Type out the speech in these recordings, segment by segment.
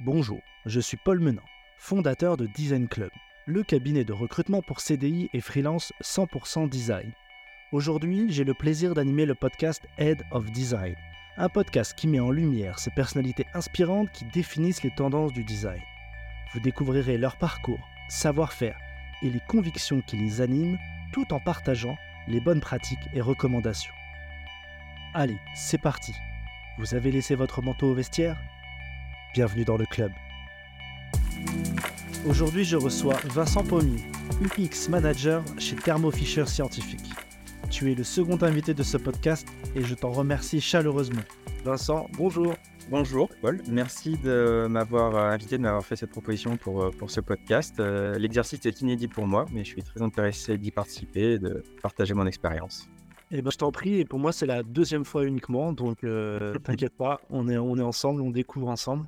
Bonjour, je suis Paul Menant, fondateur de Design Club, le cabinet de recrutement pour CDI et freelance 100% design. Aujourd'hui, j'ai le plaisir d'animer le podcast Head of Design, un podcast qui met en lumière ces personnalités inspirantes qui définissent les tendances du design. Vous découvrirez leur parcours, savoir-faire et les convictions qui les animent tout en partageant les bonnes pratiques et recommandations. Allez, c'est parti. Vous avez laissé votre manteau au vestiaire? Bienvenue dans le club. Aujourd'hui, je reçois Vincent Pommier, UX Manager chez Thermo Fisher Scientific. Tu es le second invité de ce podcast et je t'en remercie chaleureusement. Vincent, bonjour. Bonjour Paul, merci de m'avoir invité, de m'avoir fait cette proposition pour, pour ce podcast. Euh, l'exercice est inédit pour moi, mais je suis très intéressé d'y participer et de partager mon expérience. Eh ben, je t'en prie, et pour moi c'est la deuxième fois uniquement, donc euh, t'inquiète pas, on est, on est ensemble, on découvre ensemble.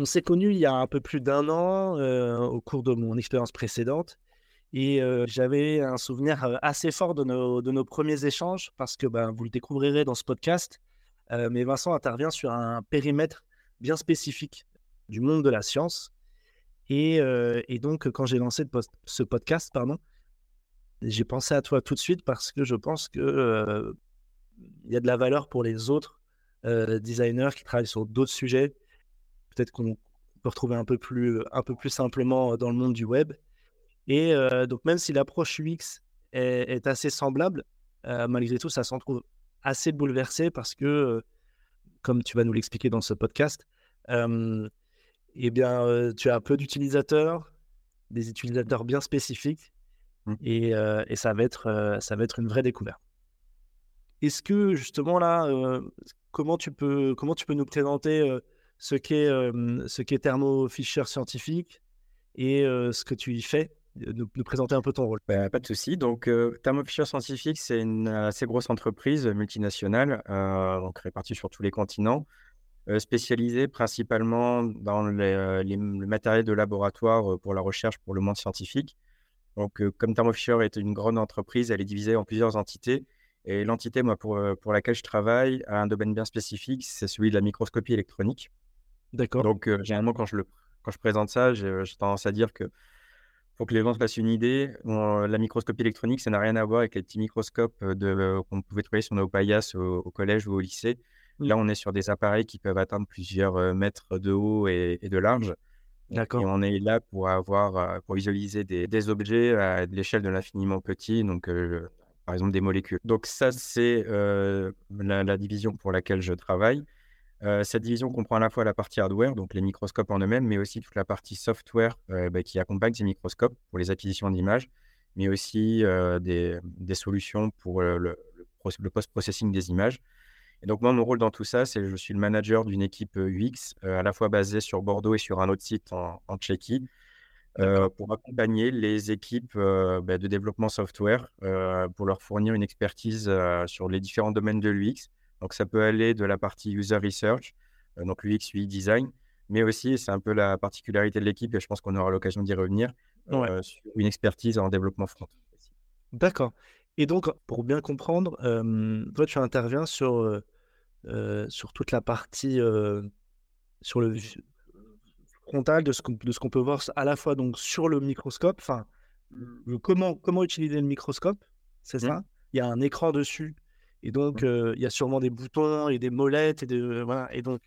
On s'est connus il y a un peu plus d'un an euh, au cours de mon expérience précédente. Et euh, j'avais un souvenir euh, assez fort de nos, premiers échanges parce que ben, vous le découvrirez dans ce podcast. mais Vincent intervient sur un périmètre bien spécifique du monde de la science. Et, et donc, quand j'ai lancé ce podcast, pardon, j'ai pensé à toi tout de suite parce que je pense qu'il il y a de la valeur pour les autres designers qui travaillent sur d'autres sujets peut-être qu'on peut retrouver un peu plus, un peu plus simplement dans le monde du web. Et donc, même si l'approche UX est, assez semblable, malgré tout, ça s'en trouve assez bouleversé parce que, comme tu vas nous l'expliquer dans ce podcast, eh bien, tu as peu d'utilisateurs, des utilisateurs bien spécifiques, mmh. et, et, ça, va être, ça va être une vraie découverte. Est-ce que justement là, comment, tu peux, comment tu peux nous présenter ce qu'est Thermo Fisher Scientifique et ce que tu y fais. Nous, nous, présenter un peu ton rôle. Bah, pas de souci. Donc, Thermo Fisher Scientifique, c'est une assez grosse entreprise multinationale, donc répartie sur tous les continents, spécialisée principalement dans le matériel de laboratoire pour la recherche pour le monde scientifique. Donc, comme Thermo Fisher est une grande entreprise, elle est divisée en plusieurs entités. Et l'entité, moi, pour, pour laquelle je travaille, a un domaine bien spécifique, c'est celui de la microscopie électronique. D'accord. Donc, euh, généralement, quand je, le, quand je présente ça, j'ai tendance à dire que pour que les gens se fassent une idée, la microscopie électronique, ça n'a rien à voir avec les petits microscopes euh, qu'on pouvait trouver sur nos paillasses au, collège ou au lycée. Là, on est sur des appareils qui peuvent atteindre plusieurs euh, mètres de haut et, de large. D'accord. Et on est là pour avoir, pour visualiser des, des objets à l'échelle de l'infiniment petit, donc par exemple des molécules. Donc ça, c'est la, la, division pour laquelle je travaille cette division comprend à la fois la partie hardware, donc les microscopes en eux-mêmes, mais aussi toute la partie software bah, qui accompagne ces microscopes pour les acquisitions d'images, mais aussi des, solutions pour le, post-processing des images. Et donc, moi, mon rôle dans tout ça, c'est que je suis le manager d'une équipe UX, à la fois basée sur Bordeaux et sur un autre site en, Tchéquie, pour accompagner les équipes bah, de développement software, pour leur fournir une expertise sur les différents domaines de l'UX donc, ça peut aller de la partie user research, euh, donc UX, UI design, mais aussi, c'est un peu la particularité de l'équipe, et je pense qu'on aura l'occasion d'y revenir, euh, sur une expertise en développement front. D'accord. Et donc, pour bien comprendre, toi, tu interviens sur, sur toute la partie, sur le frontal de ce qu'on peut voir à la fois donc, sur le microscope, enfin, comment, comment utiliser le microscope, c'est mmh. ça? Il y a un écran dessus et donc, mmh. il y a sûrement des boutons et des molettes. Et, de, voilà. et donc,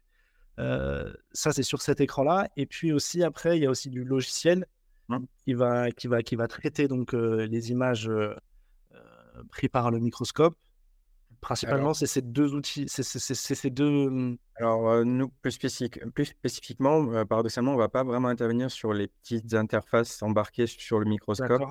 ça, c'est sur cet écran-là. Et puis aussi, après, il y a aussi du logiciel mmh. qui, va, qui, va, qui va traiter donc, les images prises par le microscope. Principalement, c'est ces deux outils, c'est ces deux. Mmh Alors, nous, plus, plus spécifiquement, paradoxalement, on ne va pas vraiment intervenir sur les petites interfaces embarquées sur le microscope,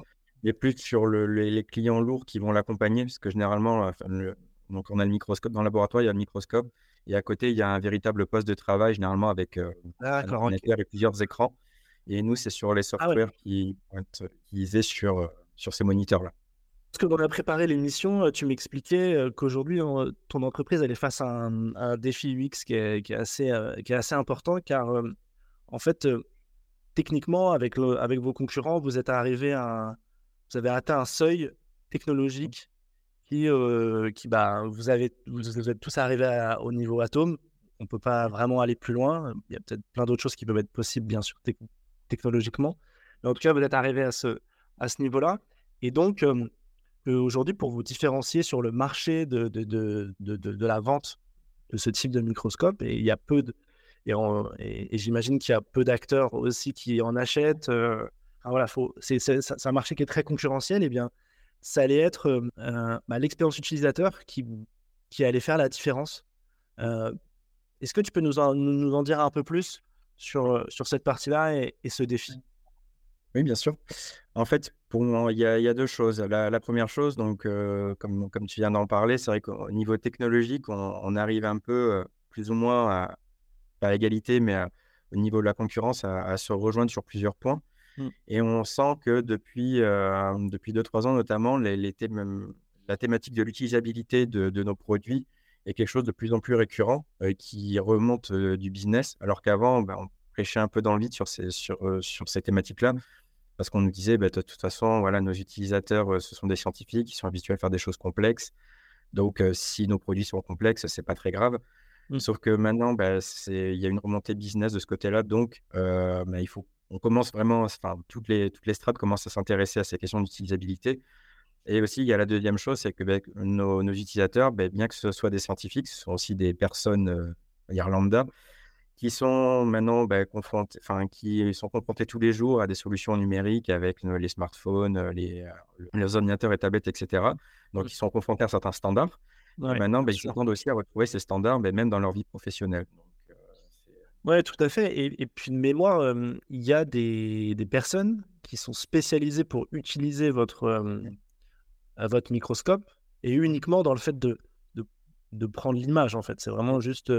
mais plus sur le, les, clients lourds qui vont l'accompagner, puisque généralement, le, donc, on a le microscope dans le laboratoire, il y a le microscope. Et à côté, il y a un véritable poste de travail, généralement avec euh, un ordinateur et plusieurs écrans. Et nous, c'est sur les ah softwares qui vont être utilisés sur, euh, sur ces moniteurs-là. Parce que quand on a préparé l'émission, euh, tu m'expliquais qu'aujourd'hui, ton entreprise, elle est face à un, défi UX qui est, qui est, assez, qui est assez important, car en fait, techniquement, avec, avec vos concurrents, vous êtes arrivé à, vous avez atteint un seuil technologique qui, qui bah, vous, avez, vous êtes tous arrivés au niveau atome, on peut pas vraiment aller plus loin. Il y a peut-être plein d'autres choses qui peuvent être possibles, bien sûr, technologiquement. Mais en tout cas, vous êtes arrivé à ce, à ce niveau-là. Et donc, aujourd'hui, pour vous différencier sur le marché de, de, de, de, la vente de ce type de microscope, et il y a peu de. Et, et, j'imagine qu'il y a peu d'acteurs aussi qui en achètent. voilà, faut, c'est, c'est, un marché qui est très concurrentiel. Et bien, ça allait être bah, l'expérience utilisateur qui, qui allait faire la différence. est-ce que tu peux nous en, nous en dire un peu plus sur, sur cette partie-là et, et ce défi? Oui, bien sûr. En fait, pour moi, il y a, deux choses. La, première chose, donc, comme, comme tu viens d'en parler, c'est vrai qu'au niveau technologique, on, arrive un peu, plus ou moins, à, à égalité, mais au niveau de la concurrence, à, se rejoindre sur plusieurs points. Mmh. Et on sent que depuis, depuis 2-3 ans, notamment, les, la thématique de l'utilisabilité de, nos produits est quelque chose de plus en plus récurrent qui remonte du business, alors qu'avant, ben, on prêchait un peu dans le vide sur ces, sur, sur ces thématiques-là parce qu'on nous disait, bah, de toute façon, voilà, nos utilisateurs, ce sont des scientifiques, ils sont habitués à faire des choses complexes. Donc, si nos produits sont complexes, c'est pas très grave. Mmh. Sauf que maintenant, bah, il y a une remontée business de ce côté-là. Donc, bah, il faut, on commence vraiment, enfin, toutes les, toutes les strates commencent à s'intéresser à ces questions d'utilisabilité. Et aussi, il y a la deuxième chose, c'est que nos, nos, utilisateurs, bien que ce soit des scientifiques, ce sont aussi des personnes euh, qui sont maintenant bah, confrontés, enfin, qui sont confrontés tous les jours à des solutions numériques avec les smartphones, les, les, ordinateurs et tablettes, etc. Donc, mmh. ils sont confrontés à certains standards. maintenant, bah, ils s'attendent aussi à retrouver ces standards, même dans leur vie professionnelle. Oui, tout à fait. Et, puis de mémoire, il y a des, des, personnes qui sont spécialisées pour utiliser votre, votre microscope et uniquement dans le fait de, de, de prendre l'image, en fait. C'est vraiment juste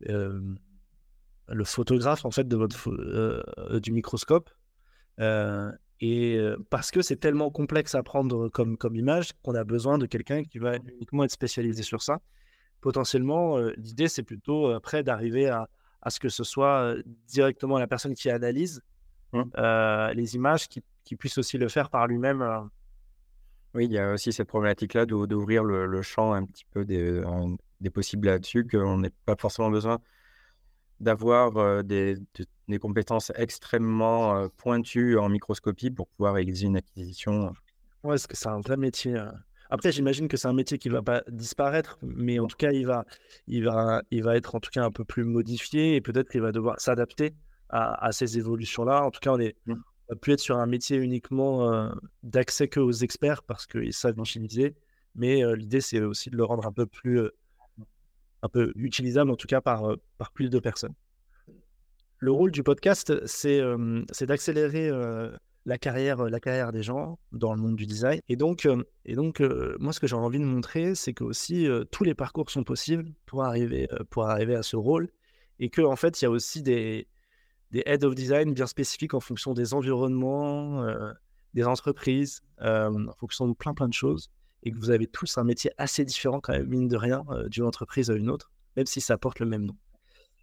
le photographe en fait de votre du microscope. Et parce que c'est tellement complexe à prendre comme, comme image qu'on a besoin de quelqu'un qui va uniquement être spécialisé sur ça. Potentiellement, l'idée, c'est plutôt après d'arriver à, à, ce que ce soit directement la personne qui analyse mmh. les images, qui, qui, puisse aussi le faire par lui-même. Oui, il y a aussi cette problématique-là d'ouvrir le, le, champ un petit peu des, des possibles là-dessus, qu'on n'ait pas forcément besoin d'avoir des, des, compétences extrêmement pointues en microscopie pour pouvoir réaliser une acquisition. Ouais, parce que c'est un vrai métier. Après, j'imagine que c'est un métier qui ne va pas disparaître, mais en tout cas, il va, il, va, il va être en tout cas un peu plus modifié et peut-être qu'il va devoir s'adapter à, à, ces évolutions-là. En tout cas, on est, mmh. va plus être sur un métier uniquement d'accès que aux experts parce qu'ils savent utiliser, mais l'idée, c'est aussi de le rendre un peu plus un peu utilisable en tout cas par, par plus de personnes. Le rôle du podcast, c'est d'accélérer la, carrière, la carrière des gens dans le monde du design. Et donc, et donc moi, ce que j'ai envie de montrer, c'est que aussi tous les parcours sont possibles pour arriver, pour arriver à ce rôle. Et qu'en en fait, il y a aussi des, des head of design bien spécifiques en fonction des environnements, des entreprises, en fonction de plein plein de choses et que vous avez tous un métier assez différent quand même, mine de rien, euh, d'une entreprise à une autre, même si ça porte le même nom.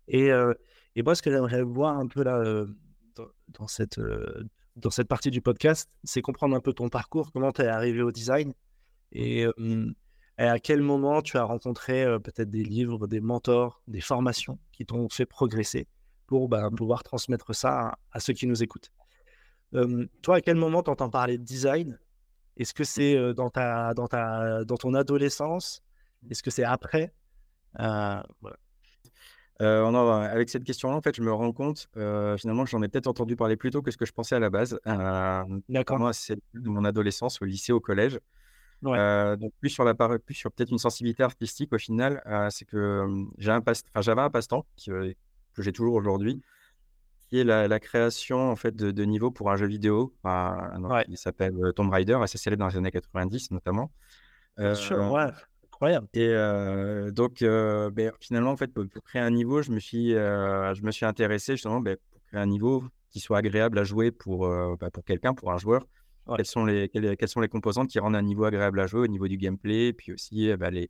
Et, euh, et moi, ce que j'aimerais voir un peu là, euh, dans, cette, dans cette partie du podcast, c'est comprendre un peu ton parcours, comment tu es arrivé au design et, à quel moment tu as rencontré peut-être des livres, des mentors, des formations qui t'ont fait progresser pour bah, pouvoir transmettre ça à, à, ceux qui nous écoutent. toi, à quel moment tu entends parler de design? Est-ce que c'est dans, ta, dans, ta, dans ton adolescence? Est-ce que c'est après? Euh, avec cette question-là, en fait, je me rends compte finalement que j'en ai peut-être entendu parler plus tôt que ce que je pensais à la base. D'accord. Moi, c'est de mon adolescence, au lycée, au collège. donc plus sur la plus sur peut-être une sensibilité artistique au final, c'est que j'avais un passe-temps que j'ai toujours aujourd'hui, qui est la, création en fait de, de niveaux pour un jeu vidéo. Il s'appelle euh, Tomb Raider, assez célèbre dans les années 90 notamment. Bien sûr, euh, ouais, incroyable. Et euh, donc ben, finalement en fait pour, créer un niveau, je me suis, je me suis intéressé justement ben, pour créer un niveau qui soit agréable à jouer pour, bah, pour quelqu'un, pour un joueur. Quelles, sont les, quelles, sont les composantes qui rendent un niveau agréable à jouer au niveau du gameplay, puis aussi les,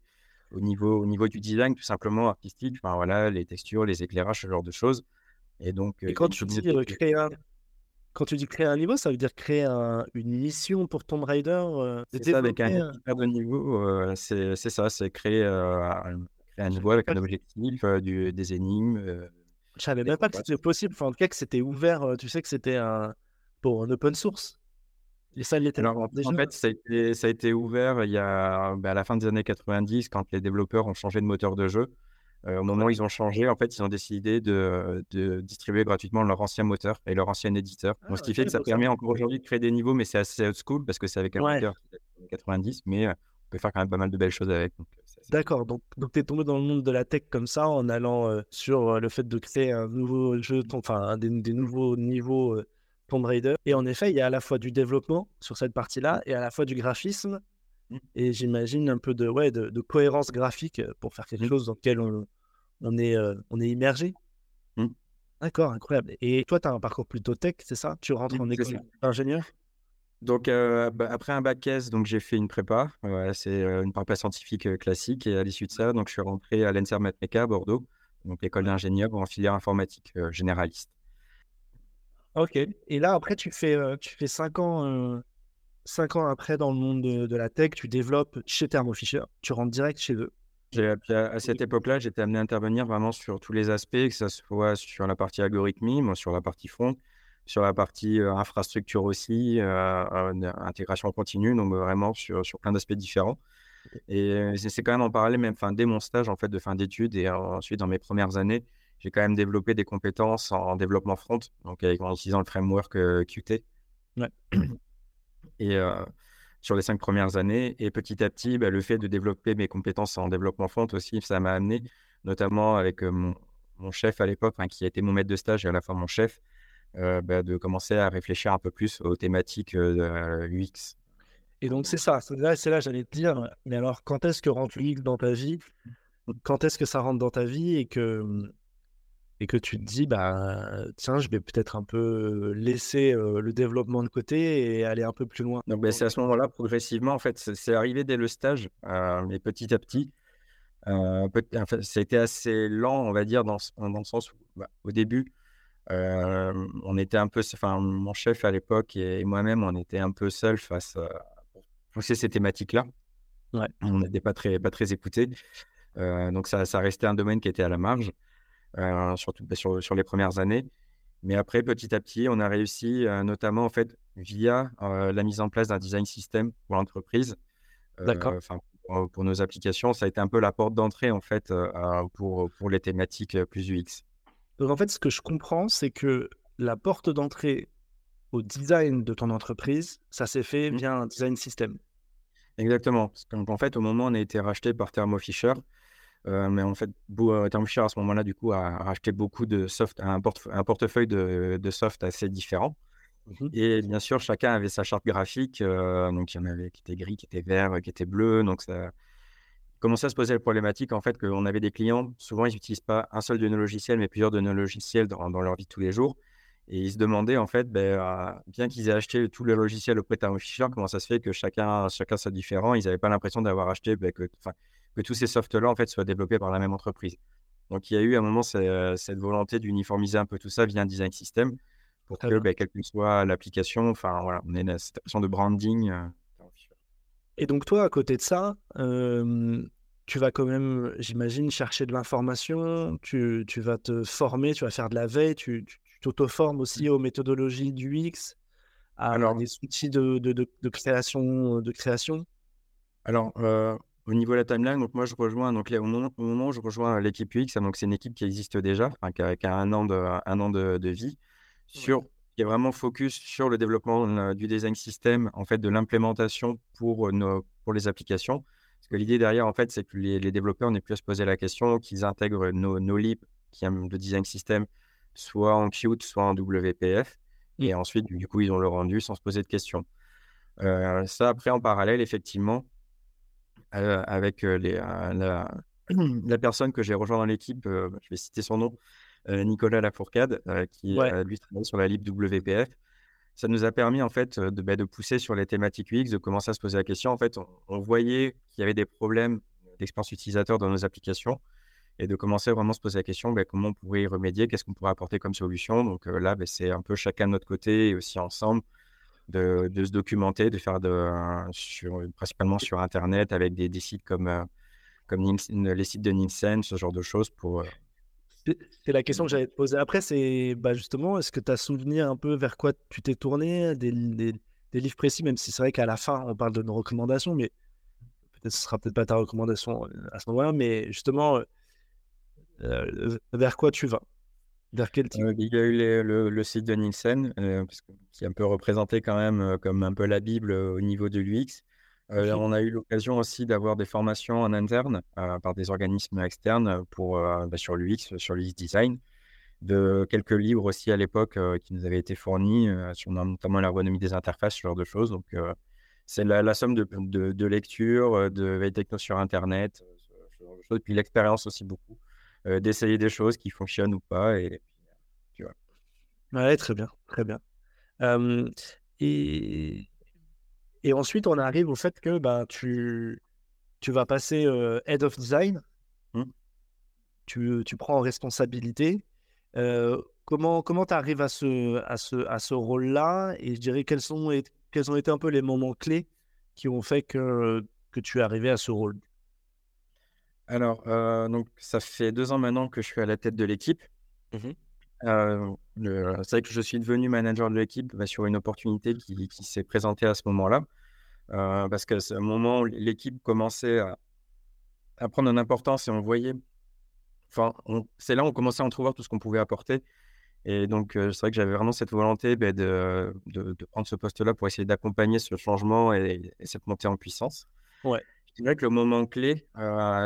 au, niveau, au niveau du design, tout simplement artistique, enfin, voilà, les textures, les éclairages, ce genre de choses. Et donc, quand tu dis créer un... Quand tu dis créer un niveau, ça veut dire créer une mission pour Tomb Raider C'est ça, avec un de niveau, c'est ça, c'est créer, un niveau avec un objectif, du, des énigmes. Je savais même pas que c'était possible. Enfin, en tout cas, que c'était ouvert. Tu sais que c'était un, pour un open source. Et ça l'était en, déjà. en fait, ça a, été, ça a, été, ouvert il y a, bah, à la fin des années 90, quand les développeurs ont changé de moteur de jeu. Au moment où ils ont changé, en fait, ils ont décidé de, de distribuer gratuitement leur ancien moteur et leur ancien éditeur. Ah, ce qui fait que ça permet encore aujourd'hui de créer des niveaux, mais c'est assez old school parce que c'est avec un moteur 90, mais on peut faire quand même pas mal de belles choses avec. D'accord, donc, donc tu es tombé dans le monde de la tech comme ça en allant sur le fait de créer un nouveau jeu, enfin des, des nouveaux niveaux Tomb Raider. Et en effet, il y a à la fois du développement sur cette partie-là et à la fois du graphisme. Mmh. Et j'imagine un peu de, ouais, de, cohérence graphique pour faire quelque mmh. chose dans lequel on, on est, on est immergé. Mmh. D'accord, incroyable. Et toi, tu as un parcours plutôt tech, c'est ça? Tu rentres en école d'ingénieur? Donc, bah, après un bac S, donc j'ai fait une prépa. c'est une prépa scientifique classique. Et à l'issue de ça, donc je suis rentré à l'ENSER Matmeca à Bordeaux, donc l'école d'ingénieur en filière informatique généraliste. Ok. Et là, après, tu fais, tu fais cinq ans, cinq ans après dans le monde de, la tech, tu développes chez Thermo Fisher, tu rentres direct chez eux. À cette époque-là, j'étais amené à intervenir vraiment sur tous les aspects, que ce soit sur la partie algorithmie, sur la partie front, sur la partie infrastructure aussi, intégration continue, donc vraiment sur, sur plein d'aspects différents. Et c'est quand même en parallèle, même fin, dès mon stage en fait, de fin d'études et ensuite dans mes premières années, j'ai quand même développé des compétences en, développement front, donc avec, en utilisant le framework Qt. Ouais. Et sur les cinq premières années, et petit à petit, bah, le fait de développer mes compétences en développement front aussi, ça m'a amené, notamment avec mon, mon, chef à l'époque, qui a été mon maître de stage et à la fois mon chef, euh, bah, de commencer à réfléchir un peu plus aux thématiques euh, UX. Et donc, c'est ça. C'est là, là j'allais te dire, mais alors, quand est-ce que rentre l'UX dans ta vie? Quand est-ce que ça rentre dans ta vie et que, et que tu te dis, bah, tiens, je vais peut-être un peu laisser le développement de côté et aller un peu plus loin Donc, bah, c'est à ce moment-là, progressivement, en fait, c'est arrivé dès le stage, mais petit à petit. ça a été assez lent, on va dire, dans, dans le sens où, bah, au début, on était un peu, enfin, mon chef à l'époque et moi-même, on était un peu seuls face à pousser ces thématiques-là. Ouais. On n'était pas très, pas très écoutés. donc, ça, ça restait un domaine qui était à la marge, surtout bah, sur, sur, les premières années. Mais après, petit à petit, on a réussi, notamment en fait, via la mise en place d'un design system pour l'entreprise. D'accord. Pour, pour, nos applications, ça a été un peu la porte d'entrée en fait pour, pour les thématiques plus UX. Donc en fait, ce que je comprends, c'est que la porte d'entrée au design de ton entreprise, ça s'est fait mmh. via un design system. Exactement. en fait, au moment où on a été racheté par Thermo Fisher, euh, mais en fait, euh, Thermo Fisher à ce moment-là, du coup, a racheté beaucoup de soft, un, portefeuille de, de, soft assez différent. Mmh Et bien sûr, chacun avait sa charte graphique. Euh, donc, il y en avait qui étaient gris, qui étaient verts, qui étaient bleus. Donc, ça, commençait à se poser la problématique en fait qu'on avait des clients, souvent ils n'utilisent pas un seul de nos logiciels, mais plusieurs de nos logiciels dans, leur vie de tous les jours. Et ils se demandaient en fait, ben, bien qu'ils aient acheté tous les logiciels auprès de Fisher, comment ça se fait que chacun, chacun soit différent? Ils n'avaient pas l'impression d'avoir acheté ben, que, que tous ces softs-là en fait soient développés par la même entreprise. Donc il y a eu à un moment cette volonté d'uniformiser un peu tout ça via un design system pour que, ben, quelle que soit l'application, enfin voilà, on ait cette impression de branding. Euh, et donc toi, à côté de ça, tu vas quand même, j'imagine, chercher de l'information, tu, vas te former, tu vas faire de la veille, tu t'auto-formes aussi aux méthodologies du X, à Alors, des outils de, de, création, de création? Alors, au niveau de la timeline, donc moi je rejoins, donc au, moment, où je rejoins l'équipe UX, donc c'est une équipe qui existe déjà, qui, a, un an de, un an de, vie, sur qui est vraiment focus sur le développement euh, du design system, en fait, de l'implémentation pour, euh, nos, pour les applications. Parce que l'idée derrière, en fait, c'est que les, développeurs n'aient plus à se poser la question, qu'ils intègrent nos, nos libs, qui le design system, soit en Qt, soit en WPF. Mmh. Et ensuite, du coup, ils ont le rendu sans se poser de questions. Euh, ça, après, en parallèle, effectivement, avec les, la, la, personne que j'ai rejoint dans l'équipe, je vais citer son nom, euh, Nicolas Lafourcade, euh, qui lui travaille sur la lib WPF. Ça nous a permis en fait de, bah, de, pousser sur les thématiques UX, de commencer à se poser la question. En fait, on, voyait qu'il y avait des problèmes d'expérience utilisateur dans nos applications et de commencer vraiment à se poser la question bah, comment on pourrait y remédier, qu'est-ce qu'on pourrait apporter comme solution. Donc euh, là, bah, c'est un peu chacun de notre côté et aussi ensemble de, se documenter, de faire de, sur, principalement sur Internet avec des, sites comme comme les sites de Nielsen, ce genre de choses pour. C'est la question que j'allais te poser après, c'est bah justement, est-ce que tu as souvenir un peu vers quoi tu t'es tourné, des, des, des, livres précis, même si c'est vrai qu'à la fin, on parle de nos recommandations, mais peut-être ce sera peut-être pas ta recommandation à ce moment-là, mais justement, euh, vers quoi tu vas? Vers quel type Il y a eu le, site de Nielsen, qui est un peu représenté quand même comme un peu la Bible au niveau de l'UX. on a eu l'occasion aussi d'avoir des formations en interne par des organismes externes pour, bah, sur l'UX, sur l'UX design, de quelques livres aussi à l'époque qui nous avaient été fournis sur notamment l'ergonomie des interfaces, ce genre de choses. Donc, c'est la, somme de, de, de lecture, de veille techno sur Internet, choses, puis l'expérience aussi beaucoup. Euh, d'essayer des choses qui fonctionnent ou pas. Et, tu vois. Ouais, très bien, très bien. et, et ensuite, on arrive au fait que bah, tu, tu vas passer Head of Design. Mmh. Tu, tu, prends en responsabilité. comment comment tu arrives à ce, à ce, à ce rôle-là? Et je dirais quels, sont, quels ont été un peu les moments clés qui ont fait que, que tu es arrivé à ce rôle? Alors, euh, donc, ça fait deux ans maintenant que je suis à la tête de l'équipe. Mmh euh, c'est vrai que je suis devenu manager de l'équipe bah, sur une opportunité qui, s'est présentée à ce moment-là. Euh, parce que c'est un moment où l'équipe commençait à, prendre une importance et on voyait. Enfin, c'est là où on commençait à entrevoir tout ce qu'on pouvait apporter. Et donc, c'est vrai que j'avais vraiment cette volonté bah, de, prendre ce poste-là pour essayer d'accompagner ce changement et, et, cette montée en puissance. Ouais. C'est vrai que le moment clé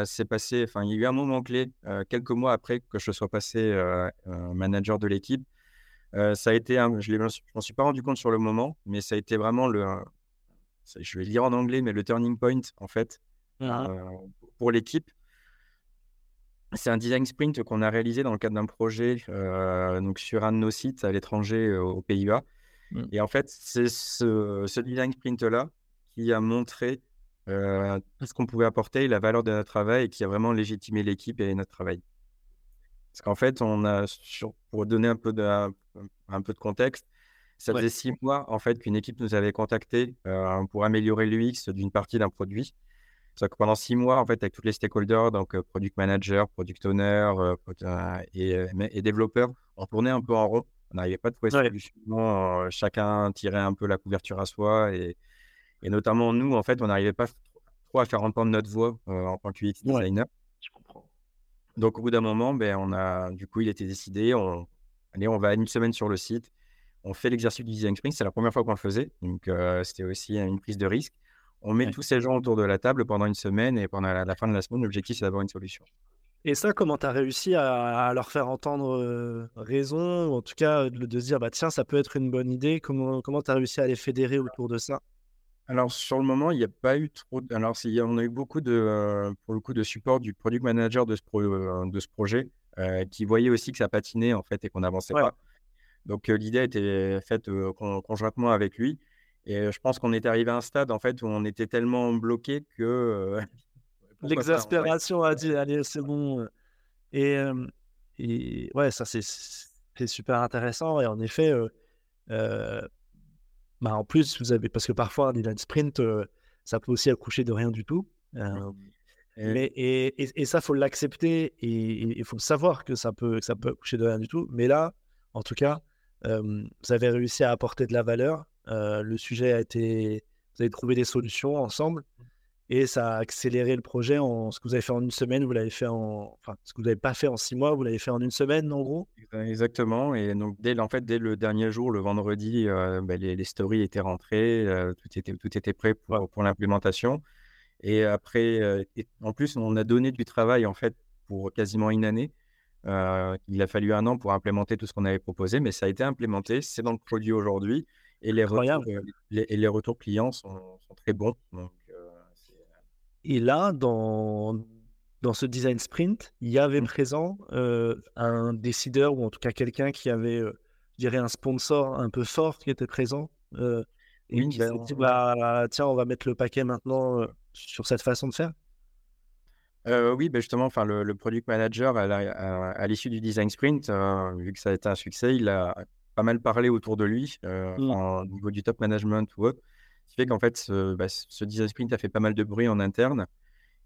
s'est passé, enfin, il y a eu un moment clé quelques mois après que je sois passé manager de l'équipe. ça a été, je ne m'en suis pas rendu compte sur le moment, mais ça a été vraiment le, je vais le dire en anglais, mais le turning point en fait ah. pour l'équipe. C'est un design sprint qu'on a réalisé dans le cadre d'un projet donc sur un de nos sites à l'étranger aux Pays-Bas. Mmh. Et en fait, c'est ce, ce design sprint-là qui a montré euh, ce qu'on pouvait apporter, la valeur de notre travail et qui a vraiment légitimé l'équipe et notre travail. Parce qu'en fait, on a, pour donner un peu de, un peu de contexte, ça faisait six mois en fait qu'une équipe nous avait contacté euh, pour améliorer l'UX d'une partie d'un produit. C'est que pendant six mois, en fait, avec tous les stakeholders, donc euh, product manager, product owner et, et, développeurs, on tournait un peu en rond. On n'arrivait pas à trouver de solution. chacun tirait un peu la couverture à soi et, et notamment, nous, en fait, on n'arrivait pas trop à faire entendre notre voix euh, en tant que UX designer. je comprends. Donc, au bout d'un moment, ben, on a, du coup, il était décidé, on, allez, on va une semaine sur le site, on fait l'exercice du design sprint, c'est la première fois qu'on le faisait, donc euh, c'était aussi une prise de risque. On met tous ces gens autour de la table pendant une semaine et pendant la, fin de la semaine, l'objectif, c'est d'avoir une solution. Et ça, comment tu as réussi à, leur faire entendre euh, raison, ou en tout cas de, se dire, bah, tiens, ça peut être une bonne idée Comment tu as réussi à les fédérer autour de ça? Alors, sur le moment, il n'y a pas eu trop. Alors, on a eu beaucoup de, euh, pour le coup, de support du product manager de ce, euh, de ce projet, euh, qui voyait aussi que ça patinait, en fait, et qu'on n'avançait pas. Donc, l'idée a été faite conjointement avec lui. Et je pense qu'on est arrivé à un stade, en fait, où on était tellement bloqué que. L'exaspération a dit, allez, c'est bon. Et, et ouais, ça, c'est super intéressant. Et en effet, bah, en plus, vous avez, parce que parfois, un design sprint, ça peut aussi accoucher de rien du tout. Euh, mais, et, et, ça, faut l'accepter et il faut savoir que ça peut, que ça peut accoucher de rien du tout. Mais là, en tout cas, vous avez réussi à apporter de la valeur. le sujet a été, vous avez trouvé des solutions ensemble et ça a accéléré le projet. En, ce que vous avez fait en une semaine, vous l'avez fait en. Enfin, ce que vous n'avez pas fait en six mois, vous l'avez fait en une semaine, en gros? Exactement. Et donc, dès, en fait, dès le dernier jour, le vendredi, euh, bah, les, stories étaient rentrées, euh, tout, était, tout était prêt pour, pour l'implémentation. Et après, euh, en plus, on a donné du travail, en fait, pour quasiment une année. il a fallu un an pour implémenter tout ce qu'on avait proposé, mais ça a été implémenté. C'est dans le produit aujourd'hui. Et les retours, les, et les retours clients sont, sont très bons. Donc, et là, dans, dans ce design sprint, il y avait mmh. présent euh, un décideur ou en tout cas quelqu'un qui avait, euh, je dirais, un sponsor un peu fort qui était présent. Euh, et qui ben, s'est dit, bah, tiens, on va mettre le paquet maintenant sur cette façon de faire. oui, ben justement, enfin, le, le, product manager, à, l'issue du design sprint, vu que ça a été un succès, il a pas mal parlé autour de lui, mmh. au niveau du top management ou autre qui fait qu'en fait, ce, bah, ce, design sprint a fait pas mal de bruit en interne.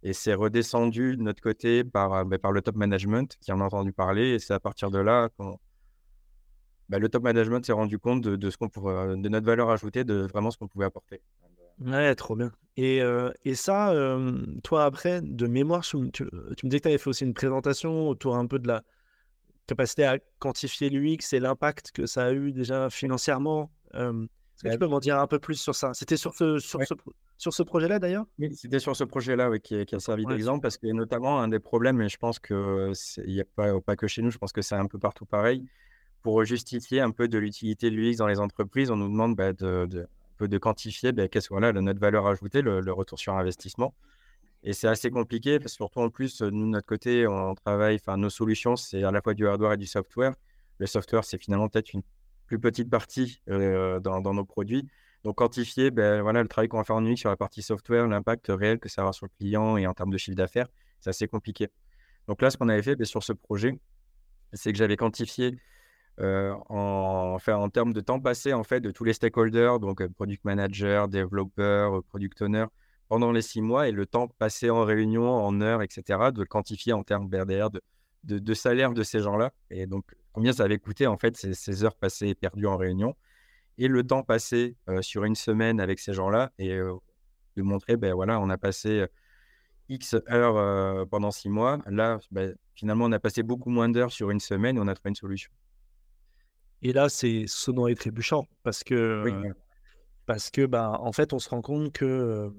Et c'est redescendu de notre côté par, bah, par le top management qui en a entendu parler. Et c'est à partir de là qu'on bah, le top management s'est rendu compte de, ce qu'on pourrait, de notre valeur ajoutée, de vraiment ce qu'on pouvait apporter. Ouais, trop bien. Et, et ça, toi, après, de mémoire, tu, me disais que tu avais fait aussi une présentation autour un peu de la capacité à quantifier l'UX et l'impact que ça a eu déjà financièrement. Est-ce que tu peux m'en dire un peu plus sur ça? C'était sur ce, sur ce, sur ce projet-là d'ailleurs? Oui, c'était sur ce projet-là qui, qui, a servi d'exemple parce que notamment un des problèmes, et je pense qu'il n'y a pas, pas que chez nous, je pense que c'est un peu partout pareil, pour justifier un peu de l'utilité de l'UX dans les entreprises, on nous demande bah, de, de, un peu de quantifier bah, notre valeur ajoutée, le, retour sur investissement. Et c'est assez compliqué, parce que surtout en plus, nous, de notre côté, on travaille, enfin, nos solutions, c'est à la fois du hardware et du software. Le software, c'est finalement peut-être une plus petite partie euh, dans, nos produits. Donc, quantifier ben, voilà, le travail qu'on va faire en UX sur la partie software, l'impact réel que ça aura sur le client et en termes de chiffre d'affaires, c'est assez compliqué. Donc là, ce qu'on avait fait ben, sur ce projet, c'est que j'avais quantifié euh, en, enfin, en termes de temps passé en fait, de tous les stakeholders, donc euh, product manager, développeur, product owner, pendant les six mois et le temps passé en réunion, en heures, etc., de le quantifier en termes BRDR, de, de, de salaire de ces gens-là. Et donc, combien ça avait coûté en fait ces, heures passées perdues en réunion et le temps passé euh, sur une semaine avec ces gens-là et de montrer, ben voilà, on a passé X heures pendant six mois. Là, ben, finalement, on a passé beaucoup moins d'heures sur une semaine et on a trouvé une solution. Et là, c'est sonnant et trébuchant parce que, parce que bah, en fait, on se rend compte que,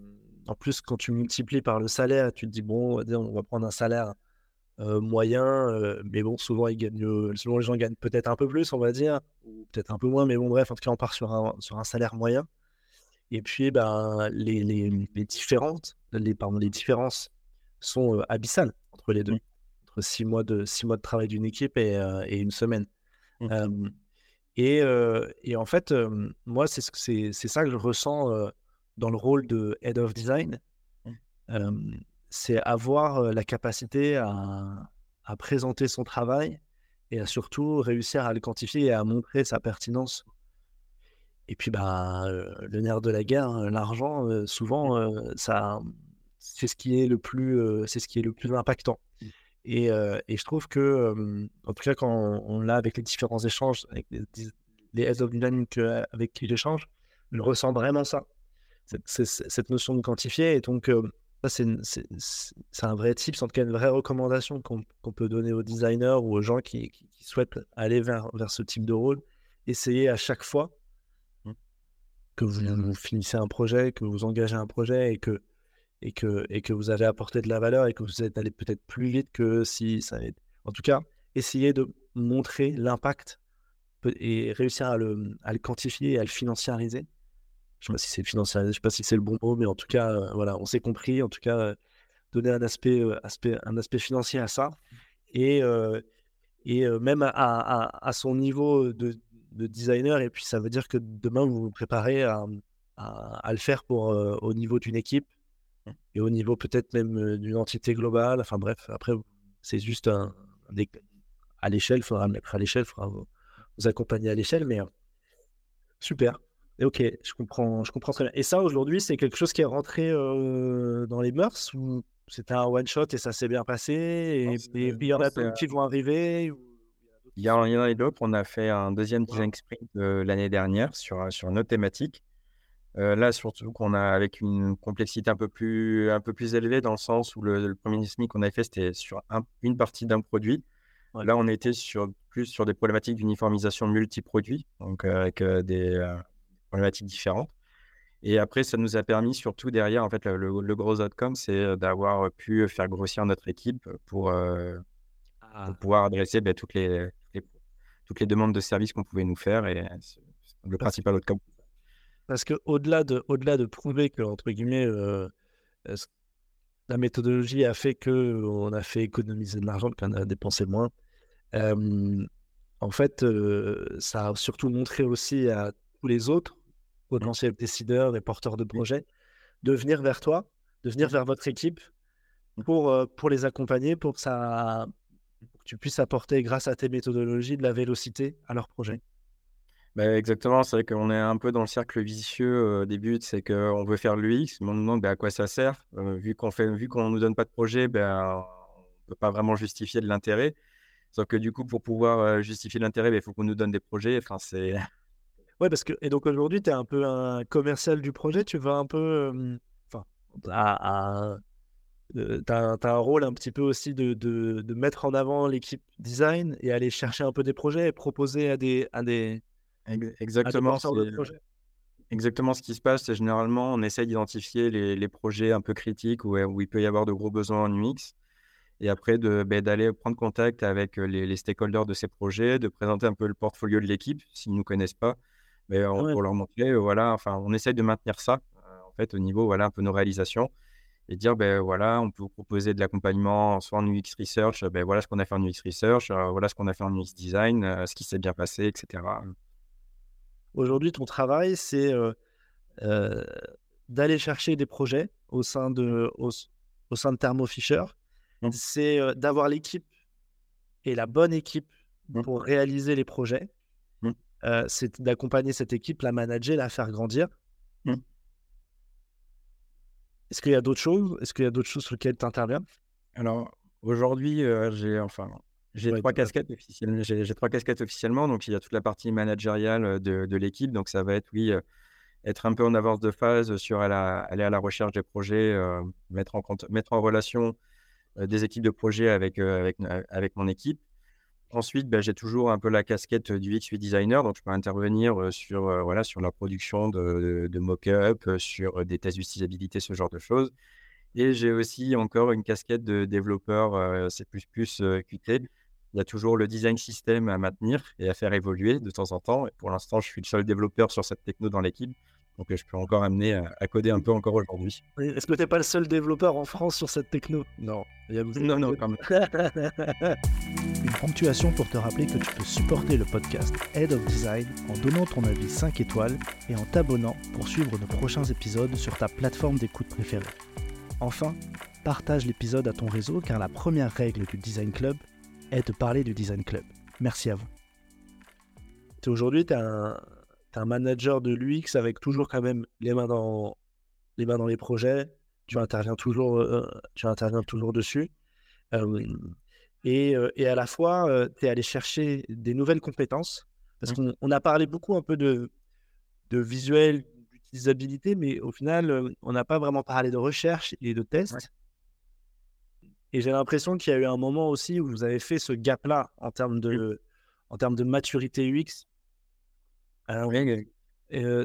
en plus, quand tu multiplies par le salaire, tu te dis, bon, on va prendre un salaire moyen, mais bon, souvent, ils gagnent, souvent, les gens gagnent peut-être un peu plus, on va dire, ou peut-être un peu moins, mais bon, bref, en tout cas, on part sur un, sur un salaire moyen. Et puis, ben, les, les, les différentes, les, pardon, les différences sont abyssales entre les deux, entre six mois de, six mois de travail d'une équipe et, et une semaine. Mmh. Et, et, en fait, moi, c'est ça que je ressens dans le rôle de Head of Design. Mmh. C'est avoir la capacité à, à, présenter son travail et à surtout réussir à le quantifier et à montrer sa pertinence. Et puis, bah, le nerf de la guerre, hein, l'argent, souvent, ça, c'est ce qui est le plus, c'est ce qui est le plus impactant. Mmh. Et, et, je trouve que, en tout cas, quand on, l'a avec les différents échanges, avec les, les heads of dynamic avec qui j'échange, je ressens vraiment ça, cette, cette notion de quantifier. Et donc, ça, c'est un vrai tip, en tout cas une vraie recommandation qu'on peut donner aux designers ou aux gens qui, qui, souhaitent aller vers, vers ce type de rôle. Essayez à chaque fois mmh. que vous, vous finissez un projet, que vous engagez un projet et que et que, et que vous avez apporté de la valeur et que vous êtes allé peut-être plus vite que si ça avait... En tout cas, essayez de montrer l'impact et réussir à le, à le quantifier et à le financiariser. Je sais pas si c'est financiariser, je sais pas si c'est le bon mot, mais en tout cas, euh, voilà, on s'est compris. En tout cas, euh, donner un aspect, euh, aspect, un aspect financier à ça. Et, et même à, à, son niveau de, de, designer. Et puis, ça veut dire que demain, vous vous préparez à, à, le faire pour, au niveau d'une équipe et au niveau peut-être même d'une entité globale. Enfin bref, après, c'est juste à l'échelle, il faudra mettre à l'échelle, il faudra vous, accompagner à l'échelle, mais super. Ok, je comprends, je comprends très bien. Et ça, aujourd'hui, c'est quelque chose qui est rentré dans les mœurs ou c'était un one-shot et ça s'est bien passé et, il y en a d'autres qui vont arriver Il y, en a d'autres. On a fait un deuxième design sprint l'année dernière sur, sur une autre thématique. Euh, là, surtout qu'on a avec une complexité un peu plus, un peu plus élevée dans le sens où le, premier SMIC qu'on avait fait, c'était sur une partie d'un produit. Là, on était sur, plus sur des problématiques d'uniformisation multi-produits, donc euh, avec euh, des problématiques différentes. Et après, ça nous a permis surtout derrière, en fait, le, gros outcome, c'est d'avoir pu faire grossir notre équipe pour, ah. pouvoir adresser ben, toutes, les, toutes les demandes de services qu'on pouvait nous faire. Et le principal outcome parce que au-delà de, au-delà de prouver que, entre guillemets, euh, la méthodologie a fait qu'on a fait économiser de l'argent, qu'on a dépensé moins, en fait, ça a surtout montré aussi à tous les autres potentiels décideurs et porteurs de projets de venir vers toi, de venir vers votre équipe pour, pour les accompagner, pour que, ça, pour que tu puisses apporter, grâce à tes méthodologies, de la vélocité à leur projet. Bah, exactement, c'est vrai qu'on est un peu dans le cercle vicieux au début, c'est qu'on veut faire l'UX, mais on nous demande bah, à quoi ça sert. vu qu'on vu qu'on nous donne pas de projet, ben, on ne peut pas vraiment justifier de l'intérêt. Sauf que du coup, pour pouvoir justifier l'intérêt, ben, il faut qu'on nous donne des projets. Enfin, c'est... Ouais, parce que, et donc aujourd'hui, tu es un peu un commercial du projet, tu vas un peu, enfin, à, tu as, un rôle un petit peu aussi de, de, de mettre en avant l'équipe design et aller chercher un peu des projets et proposer à des, à des, Exactement. Exactement ce qui se passe, c'est généralement on essaie d'identifier les, les, projets un peu critiques où, où, il peut y avoir de gros besoins en UX et après ben, d'aller prendre contact avec les, les, stakeholders de ces projets, de présenter un peu le portfolio de l'équipe s'ils ne nous connaissent pas, mais pour leur montrer, voilà, enfin, on essaye de maintenir ça en fait au niveau voilà un peu nos réalisations et dire ben voilà, on peut vous proposer de l'accompagnement soit en UX research, ben voilà ce qu'on a fait en UX research, voilà ce qu'on a fait en UX design, ce qui s'est bien passé, etc. Aujourd'hui, ton travail, c'est d'aller chercher des projets au sein de, au, sein de Thermo Fisher. Mmh. C'est d'avoir l'équipe et la bonne équipe mmh. pour réaliser les projets. Mmh. c'est d'accompagner cette équipe, la manager, la faire grandir. Est-ce qu'il y a d'autres choses? Est-ce qu'il y a d'autres choses sur lesquelles tu interviens Alors, aujourd'hui, j'ai enfin, j'ai trois casquettes officiellement. J'ai trois casquettes officiellement. Donc, il y a toute la partie managériale de, l'équipe. Donc, ça va être, oui, être un peu en avance de phase sur aller à, la recherche des projets, mettre, en mettre en relation des équipes de projet avec, avec, avec mon équipe. Ensuite, bah, j'ai toujours un peu la casquette du XUI designer, donc je peux intervenir sur, voilà, sur la production de, mock-up, sur des tests d'utilisabilité, ce genre de choses. Et j'ai aussi encore une casquette de développeur C++ Qt, il y a toujours le design système à maintenir et à faire évoluer de temps en temps. Pour l'instant, je suis le seul développeur sur cette techno dans l'équipe. Donc, je peux encore amener à, coder un peu encore aujourd'hui. Est-ce que tu n'es pas le seul développeur en France sur cette techno? Non. Non, non, quand même. Une ponctuation pour te rappeler que tu peux supporter le podcast Head of Design en donnant ton avis 5 étoiles et en t'abonnant pour suivre nos prochains épisodes sur ta plateforme d'écoute préférée. Enfin, partage l'épisode à ton réseau car la première règle du Design Club est de parler du Design Club. Merci à vous. Aujourd'hui, tu es, un manager de l'UX avec toujours quand même les mains dans les, mains dans les projets. Tu interviens toujours, euh, tu interviens toujours dessus. Euh, et, euh, et, à la fois, tu es allé chercher des nouvelles compétences. Parce mmh. qu'on a parlé beaucoup un peu de, de visuel, d'utilisabilité, mais au final, on n'a pas vraiment parlé de recherche et de test. Et j'ai l'impression qu'il y a eu un moment aussi où vous avez fait ce gap-là en termes de, en termes de maturité UX. Alors,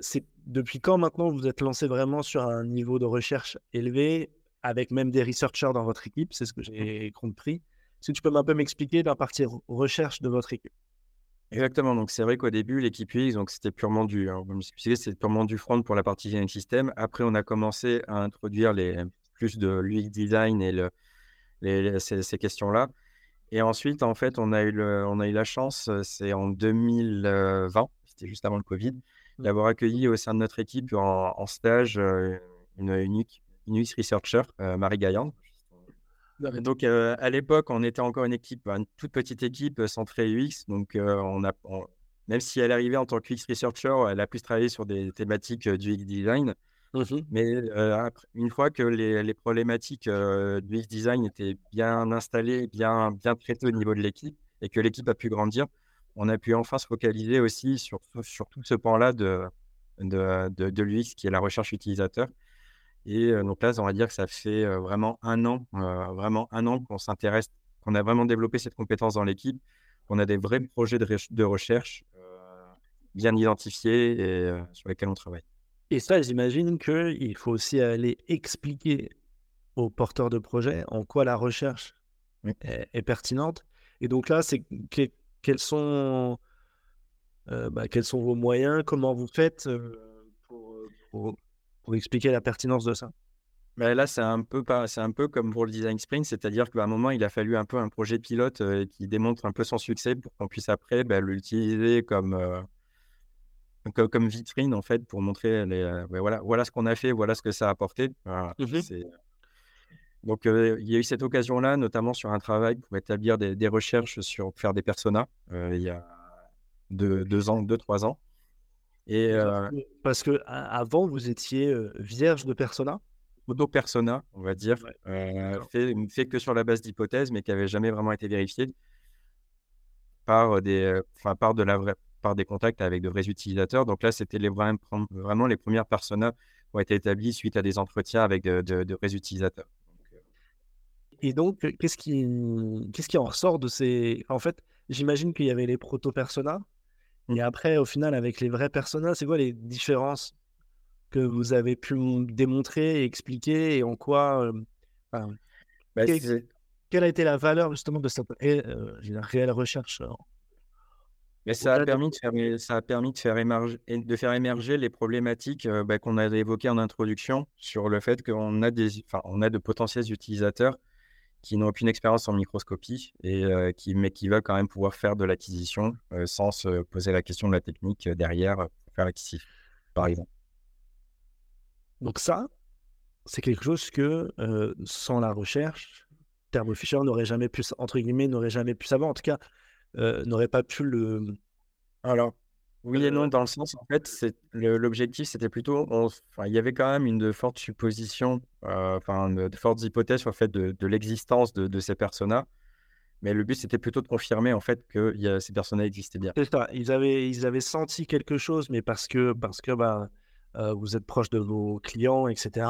c'est depuis quand maintenant vous êtes lancé vraiment sur un niveau de recherche élevé, avec même des researchers dans votre équipe C'est ce que j'ai compris. Est-ce que tu peux un peu m'expliquer la partie recherche de votre équipe? Exactement. Donc, c'est vrai qu'au début, l'équipe UX, donc c'était purement du, hein, c'était purement du front pour la partie design system. Après, on a commencé à introduire les plus de l'UX design et le, ces, questions-là. Et ensuite, en fait, on a eu, on a eu la chance, c'est en 2020, c'était juste avant le Covid, mmh. d'avoir accueilli au sein de notre équipe en, stage une, une, UX researcher, Marie Gailland. Donc, à l'époque, on était encore une équipe, une toute petite équipe centrée UX. Donc, on a, même si elle arrivait en tant que UX researcher, elle a plus travaillé sur des thématiques du UX design. Mmh Mais une fois que les, problématiques du X-Design étaient bien installées, bien, bien traitées au niveau de l'équipe, et que l'équipe a pu grandir, on a pu enfin se focaliser aussi sur, sur tout ce pan-là de, de, de, l'UX, qui est la recherche utilisateur. Et donc là, on va dire que ça fait vraiment un an, vraiment un an qu'on s'intéresse, qu'on a vraiment développé cette compétence dans l'équipe, qu'on a des vrais projets de, de recherche bien identifiés et sur lesquels on travaille. Et ça, j'imagine qu'il faut aussi aller expliquer aux porteurs de projet en quoi la recherche est, pertinente. Et donc là, c'est quels sont euh, bah, quels sont vos moyens, comment vous faites euh, pour, pour, expliquer la pertinence de ça? Bah, là, c'est un peu pas, un peu comme pour le design sprint, c'est-à-dire qu'à un moment, il a fallu un peu un projet pilote euh, qui démontre un peu son succès pour qu'on puisse après bah, l'utiliser comme comme, vitrine en fait pour montrer les, euh, voilà, voilà ce qu'on a fait, voilà ce que ça a apporté. Mmh donc il y a eu cette occasion-là, notamment sur un travail pour établir des, recherches sur faire des personas il y a deux, deux, ans, deux, trois ans. Et Parce que avant, vous étiez vierge de persona? Auto-persona, on va dire, fait, fait, que sur la base d'hypothèses, mais qui n'avait jamais vraiment été vérifié par des, enfin, par de la vraie, par des contacts avec de vrais utilisateurs. Donc là, c'était les vraiment les premières personas qui ont été établies suite à des entretiens avec de, vrais utilisateurs. Et donc, qu'est-ce qui, qu'est-ce qui en ressort de ces... En fait, j'imagine qu'il y avait les proto-personas. Mmh. Et après, au final, avec les vrais personas, c'est quoi les différences que vous avez pu démontrer et expliquer et en quoi... Bah, quelle a été la valeur justement de cette réelle recherche mais ça a, permis de faire, ça a permis de faire, émerger, de faire émerger les problématiques bah, qu'on avait évoquées en introduction sur le fait qu'on a, des, on a de potentiels utilisateurs qui n'ont aucune expérience en microscopie, et, qui, mais qui veulent quand même pouvoir faire de l'acquisition sans se poser la question de la technique derrière pour faire l'acquisition, par exemple. Donc ça, c'est quelque chose que sans la recherche, Thermo Fisher n'aurait jamais pu, entre guillemets, n'aurait jamais pu savoir. En tout cas, n'aurait pas pu le. Alors, oui et non, dans le sens, en fait, c'est l'objectif, c'était plutôt, enfin, il y avait quand même une de forte supposition, enfin, de, fortes hypothèses le fait de, l'existence de, ces personas. Mais le but, c'était plutôt de confirmer en fait que y a, ces personas existaient bien. C'est ça. Ils avaient, ils avaient senti quelque chose, mais parce que, parce que bah, vous êtes proche de vos clients, etc.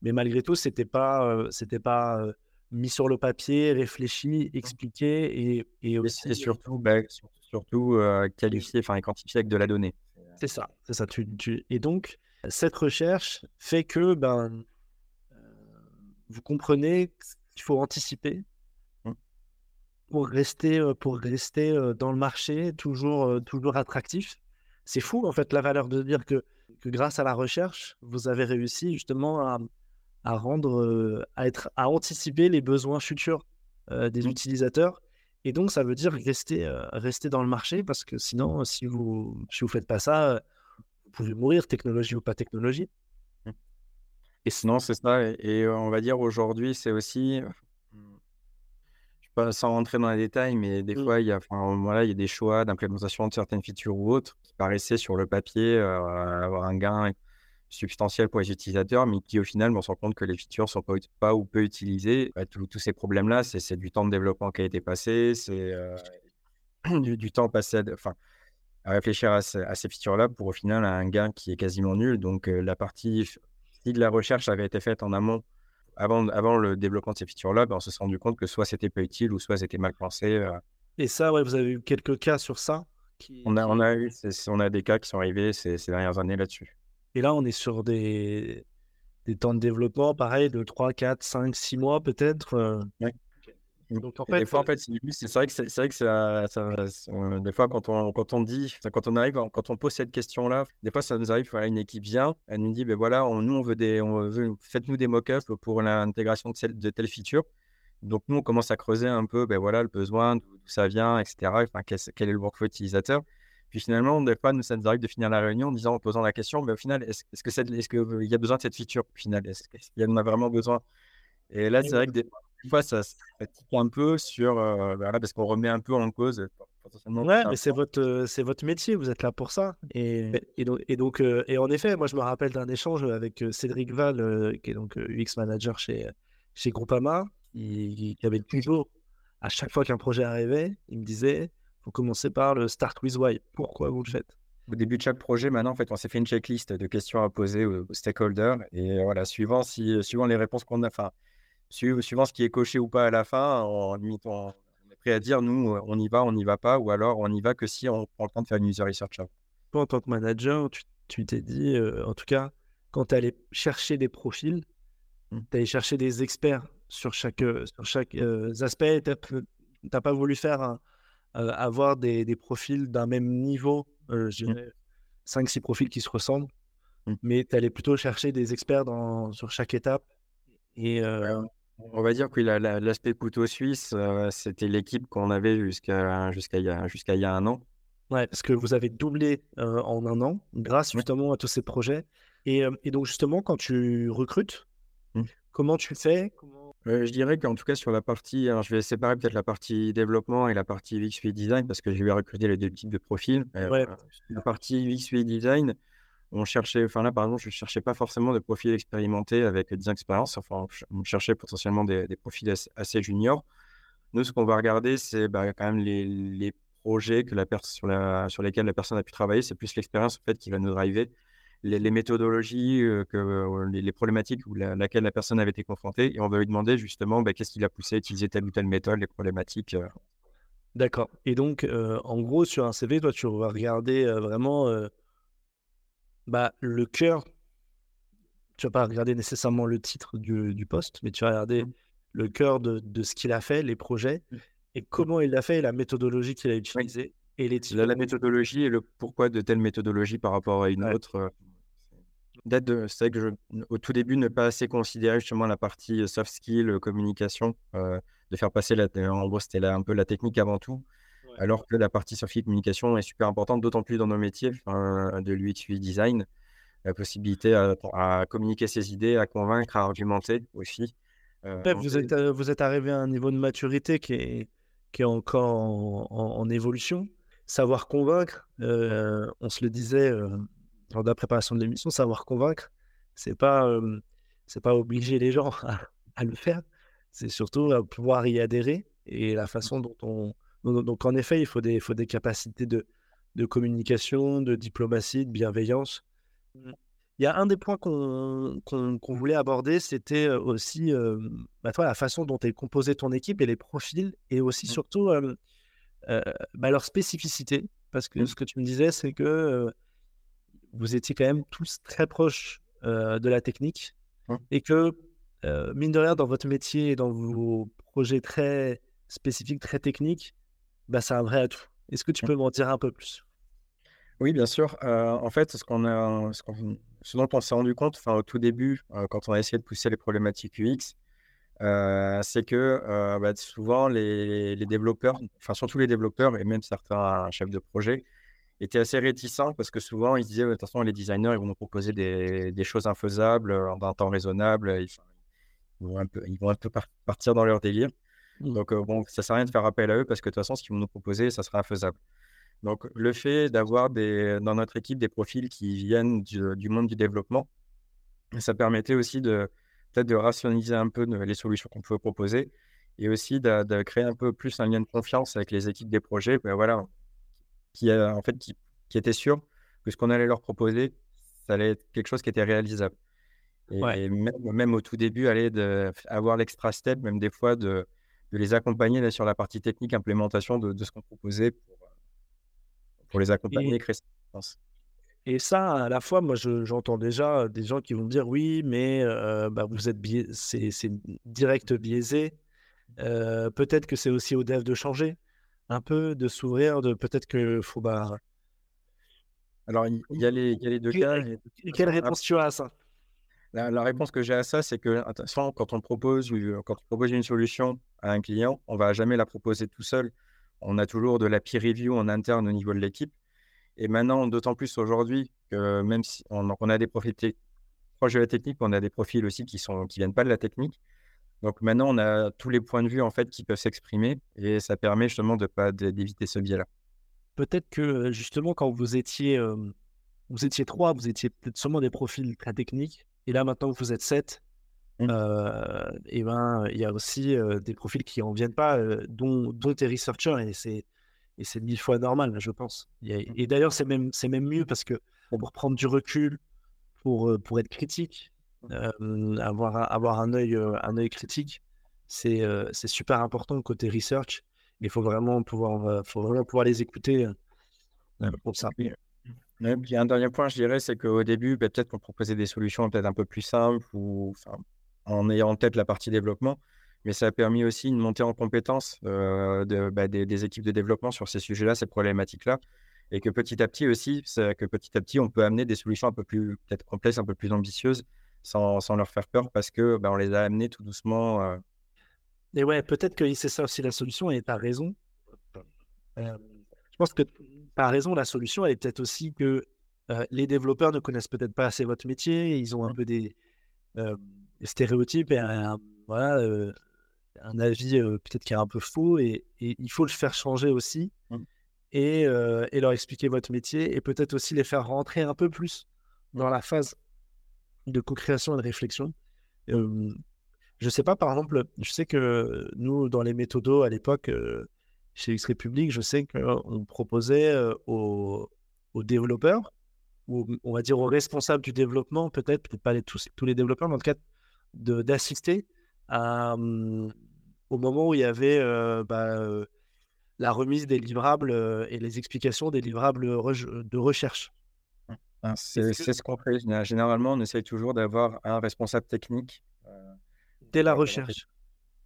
Mais malgré tout, c'était pas, c'était pas mis sur le papier, réfléchi, expliqué et, et aussi. Et surtout, bah, surtout qualifié, enfin quantifié avec de la donnée. C'est ça, c'est ça. Tu, Et donc, cette recherche fait que ben, vous comprenez qu'il faut anticiper mmh. pour rester, pour rester dans le marché toujours, toujours attractif. C'est fou, en fait, la valeur de dire que, que grâce à la recherche, vous avez réussi justement à, à rendre, à être, à anticiper les besoins futurs des mmh. utilisateurs. Et donc, ça veut dire rester, rester dans le marché parce que sinon, si vous si vous faites pas ça, vous pouvez mourir, technologie ou pas technologie. Mmh. Et sinon, c'est ça. Et, on va dire aujourd'hui, c'est aussi, pas sans rentrer dans les détails, mais des mmh. fois, il y a, voilà, il y a des choix d'implémentation de certaines features ou autres qui paraissaient sur le papier avoir un gain substantiel pour les utilisateurs, mais qui au final, on se rend compte que les features ne sont pas, pas, ou peu utilisées. Bah, tous ces problèmes-là, c'est du temps de développement qui a été passé, c'est euh, du, temps passé à, enfin, à réfléchir à, ces, features-là pour au final un gain qui est quasiment nul. Donc euh, la partie, si de la recherche avait été faite en amont, avant, avant le développement de ces features-là, ben, on se s'est rendu compte que soit c'était pas utile ou soit c'était mal pensé. Euh. Et ça, ouais, vous avez eu quelques cas sur ça on, a, on, a eu, on a des cas qui sont arrivés ces dernières années là-dessus. Et là, on est sur des, des temps de développement, pareil, de 3, 4, 5, 6 mois peut-être. Euh. Donc en fait, des fois, en fait, c'est vrai que c'est vrai que ça, euh, des fois quand on quand on dit, quand on arrive, quand on pose cette question-là, des fois ça nous arrive, voilà, une équipe vient, elle nous dit, ben voilà, nous on veut des, on veut, faites-nous des mock-ups pour l'intégration de, de telle feature. Donc nous on commence à creuser un peu, ben voilà, le besoin, d'où ça vient, etc. Enfin, quel est le workflow utilisateur. Puis finalement, des fois, nous, ça nous arrive de finir la réunion en disant, en posant la question, mais au final, est-ce est que qu'il y a besoin de cette feature au final? Est-ce qu'il y en a vraiment besoin? Et là, c'est vrai que des, fois, ça se un peu sur, euh, voilà, parce qu'on remet un peu en cause. Euh, potentiellement ouais, mais c'est votre, euh, c'est votre métier, vous êtes là pour ça. Et, et donc, et, donc et en effet, moi, je me rappelle d'un échange avec Cédric Val, qui est donc UX manager chez, chez Groupama, qui avait toujours, à chaque fois qu'un projet arrivait, il me disait vous commencez par le Start with Why. Pourquoi vous le faites? Au début de chaque projet, maintenant, en fait, on s'est fait une checklist de questions à poser aux, stakeholders. Et voilà, suivant, si, suivant les réponses qu'on a, enfin, suivant ce qui est coché ou pas à la fin, on, on est prêt à dire, nous, on y va, on n'y va pas, ou alors on y va que si on prend le temps de faire une user research. Toi, en tant que manager, tu t'es dit, euh, en tout cas, quand tu allais chercher des profils, mmh. tu allais chercher des experts sur chaque, euh, sur chaque euh, aspect. Tu n'as pas voulu faire un, euh, avoir des, des profils d'un même niveau, euh, je mmh. dirais 5-6 profils qui se ressemblent, mmh. mais tu allais plutôt chercher des experts dans, sur chaque étape. Et, euh, on va dire que l'aspect couteau suisse, c'était l'équipe qu'on avait jusqu'à jusqu'à il, y a, jusqu'à il y a un an. Ouais, parce que vous avez doublé en un an grâce justement à tous ces projets. Et, et, donc justement, quand tu recrutes. Comment tu fais? Je dirais qu'en tout cas sur la partie alors je vais séparer peut-être la partie développement et la partie UX UI design parce que je vais recruter les 2 types de profils. Ouais. la partie UX UI design, on cherchait enfin là, par exemple, je cherchais pas forcément des profils expérimentés avec 10 ans d'expérience, enfin on cherchait potentiellement des des profils assez juniors. Nous, ce qu'on va regarder, c'est, bah, quand même les les projets que la sur la sur lesquels la personne a pu travailler. C'est plus l'expérience, en fait, qui va nous driver les, méthodologies, que, les, problématiques où la, laquelle la personne avait été confrontée. Et on va lui demander justement bah, qu'est-ce qui l'a poussé à utiliser telle ou telle méthode, les problématiques. D'accord. Et donc, en gros, sur un CV, toi, tu vas regarder vraiment bah, le cœur. Tu vas pas regarder nécessairement le titre du, du poste, mais tu vas regarder mmh. le cœur de, de ce qu'il a fait, les projets, mmh. et comment il l'a fait, et la méthodologie qu'il a utilisée. Et les la, la, méthodologie et le pourquoi de telle méthodologie par rapport à une autre c'est vrai que je, au tout début, ne pas assez considérer justement la partie soft skill, communication, de faire passer la, en gros, c'était un peu la technique avant tout, alors que la partie soft skill communication est super importante, d'autant plus dans nos métiers de l'UX design, la possibilité à, communiquer ses idées, à convaincre, à argumenter aussi. vous, êtes, vous êtes arrivé à un niveau de maturité qui est, qui est encore en, évolution. Savoir convaincre, on se le disait lors de la préparation de l'émission, savoir convaincre, c'est pas, c'est pas obliger les gens à, le faire, c'est surtout pouvoir y adhérer et la façon dont on. Donc, en effet, il faut des, faut des capacités de, de communication, de diplomatie, de bienveillance. Mmh. Il y a un des points qu'on voulait aborder, c'était aussi bah, toi, la façon dont est composée ton équipe et les profils, et aussi mmh. surtout bah, leur spécificité. Parce que mmh. ce que tu me disais, c'est que vous étiez quand même tous très proches de la technique mmh. et que, mine de rien, dans votre métier et dans vos projets très spécifiques, très techniques, bah, c'est un vrai atout. Est-ce que tu mmh. peux m'en dire un peu plus? Oui, bien sûr. en fait, ce, qu'on a, ce, dont on s'est rendu compte au tout début, quand on a essayé de pousser les problématiques UX, c'est que bah, souvent les, les, développeurs, enfin surtout les développeurs et même certains chefs de projet, était assez réticent parce que souvent, ils disaient, de toute façon, les designers, ils vont nous proposer des, des choses infaisables euh, en un temps raisonnable. Ils, vont un peu, ils vont un peu partir dans leur délire. Mmh. Donc, euh, bon, ça ne sert à rien de faire appel à eux parce que de toute façon, ce qu'ils vont nous proposer, ça sera infaisable. Donc, le fait d'avoir dans notre équipe des profils qui viennent du, monde du développement, ça permettait aussi de peut-être de rationaliser un peu les solutions qu'on pouvait proposer et aussi de, créer un peu plus un lien de confiance avec les équipes des projets. Ben voilà, qui, en fait, qui, était sûr que ce qu'on allait leur proposer, ça allait être quelque chose qui était réalisable. Et, même, au tout début, aller de, avoir l'extra step, même des fois de, de les accompagner là, sur la partie technique, implémentation de, de ce qu'on proposait pour, pour les accompagner et, créer Et ça, à la fois, moi, j'entends déjà des gens qui vont me dire oui, mais bah, vous êtes c'est direct biaisé. Peut-être que c'est aussi au dev de changer un peu, de s'ouvrir, de peut-être que faut bah Alors, il y, a les, il y a les deux cas. quelle réponse tu as à ça? La, réponse que j'ai à ça, c'est que quand on propose quand on propose une solution à un client, on va jamais la proposer tout seul. On a toujours de la peer review en interne au niveau de l'équipe. Et maintenant, d'autant plus aujourd'hui que même si on, on a des profils proches de la technique, on a des profils aussi qui sont qui viennent pas de la technique. Donc maintenant, on a tous les points de vue en fait qui peuvent s'exprimer et ça permet justement de pas d'éviter ce biais-là. Peut-être que justement quand vous étiez vous étiez trois, vous étiez peut-être seulement des profils très techniques et là maintenant que vous êtes sept, mmh. et ben il y a aussi des profils qui en viennent pas, dont dont tes researchers et c'est et c'est mille fois normal, je pense. Mmh. Et, d'ailleurs c'est même c'est même mieux parce que pour prendre du recul, pour pour être critique, avoir, avoir un œil, un œil critique, c'est c'est super important côté research. Il faut vraiment pouvoir, faut vraiment pouvoir les écouter pour ça. y a un dernier point, je dirais, c'est qu'au début, bah, peut-être qu'on proposait des solutions peut-être un peu plus simples ou en ayant en tête la partie développement, mais ça a permis aussi une montée en compétences de, bah, des, des, équipes de développement sur ces sujets-là, ces problématiques-là, et que petit à petit aussi, que petit à petit, on peut amener des solutions un peu plus peut-être complexes, un peu plus ambitieuses, sans, sans, leur faire peur parce que ben, on les a amenés tout doucement. Euh. Et ouais, peut-être que c'est ça aussi la solution et tu as raison. je pense que tu as raison, la solution elle est peut-être aussi que les développeurs ne connaissent peut-être pas assez votre métier, ils ont un peu des, stéréotypes et un, voilà, un avis peut-être qui est un peu faux et, il faut le faire changer aussi et, et, leur expliquer votre métier et peut-être aussi les faire rentrer un peu plus dans la phase de co-création et de réflexion. je sais pas, par exemple, je sais que nous, dans les méthodos à l'époque, chez X Republic, je sais qu'on proposait aux, aux, développeurs, ou on va dire aux responsables du développement, peut-être, peut-être pas tous, les développeurs, mais en tout cas, d'assister au moment où il y avait bah, la remise des livrables et les explications des livrables de recherche. Ah, c'est ce qu'on fait. Généralement, on essaye toujours d'avoir un responsable technique. Dès la recherche.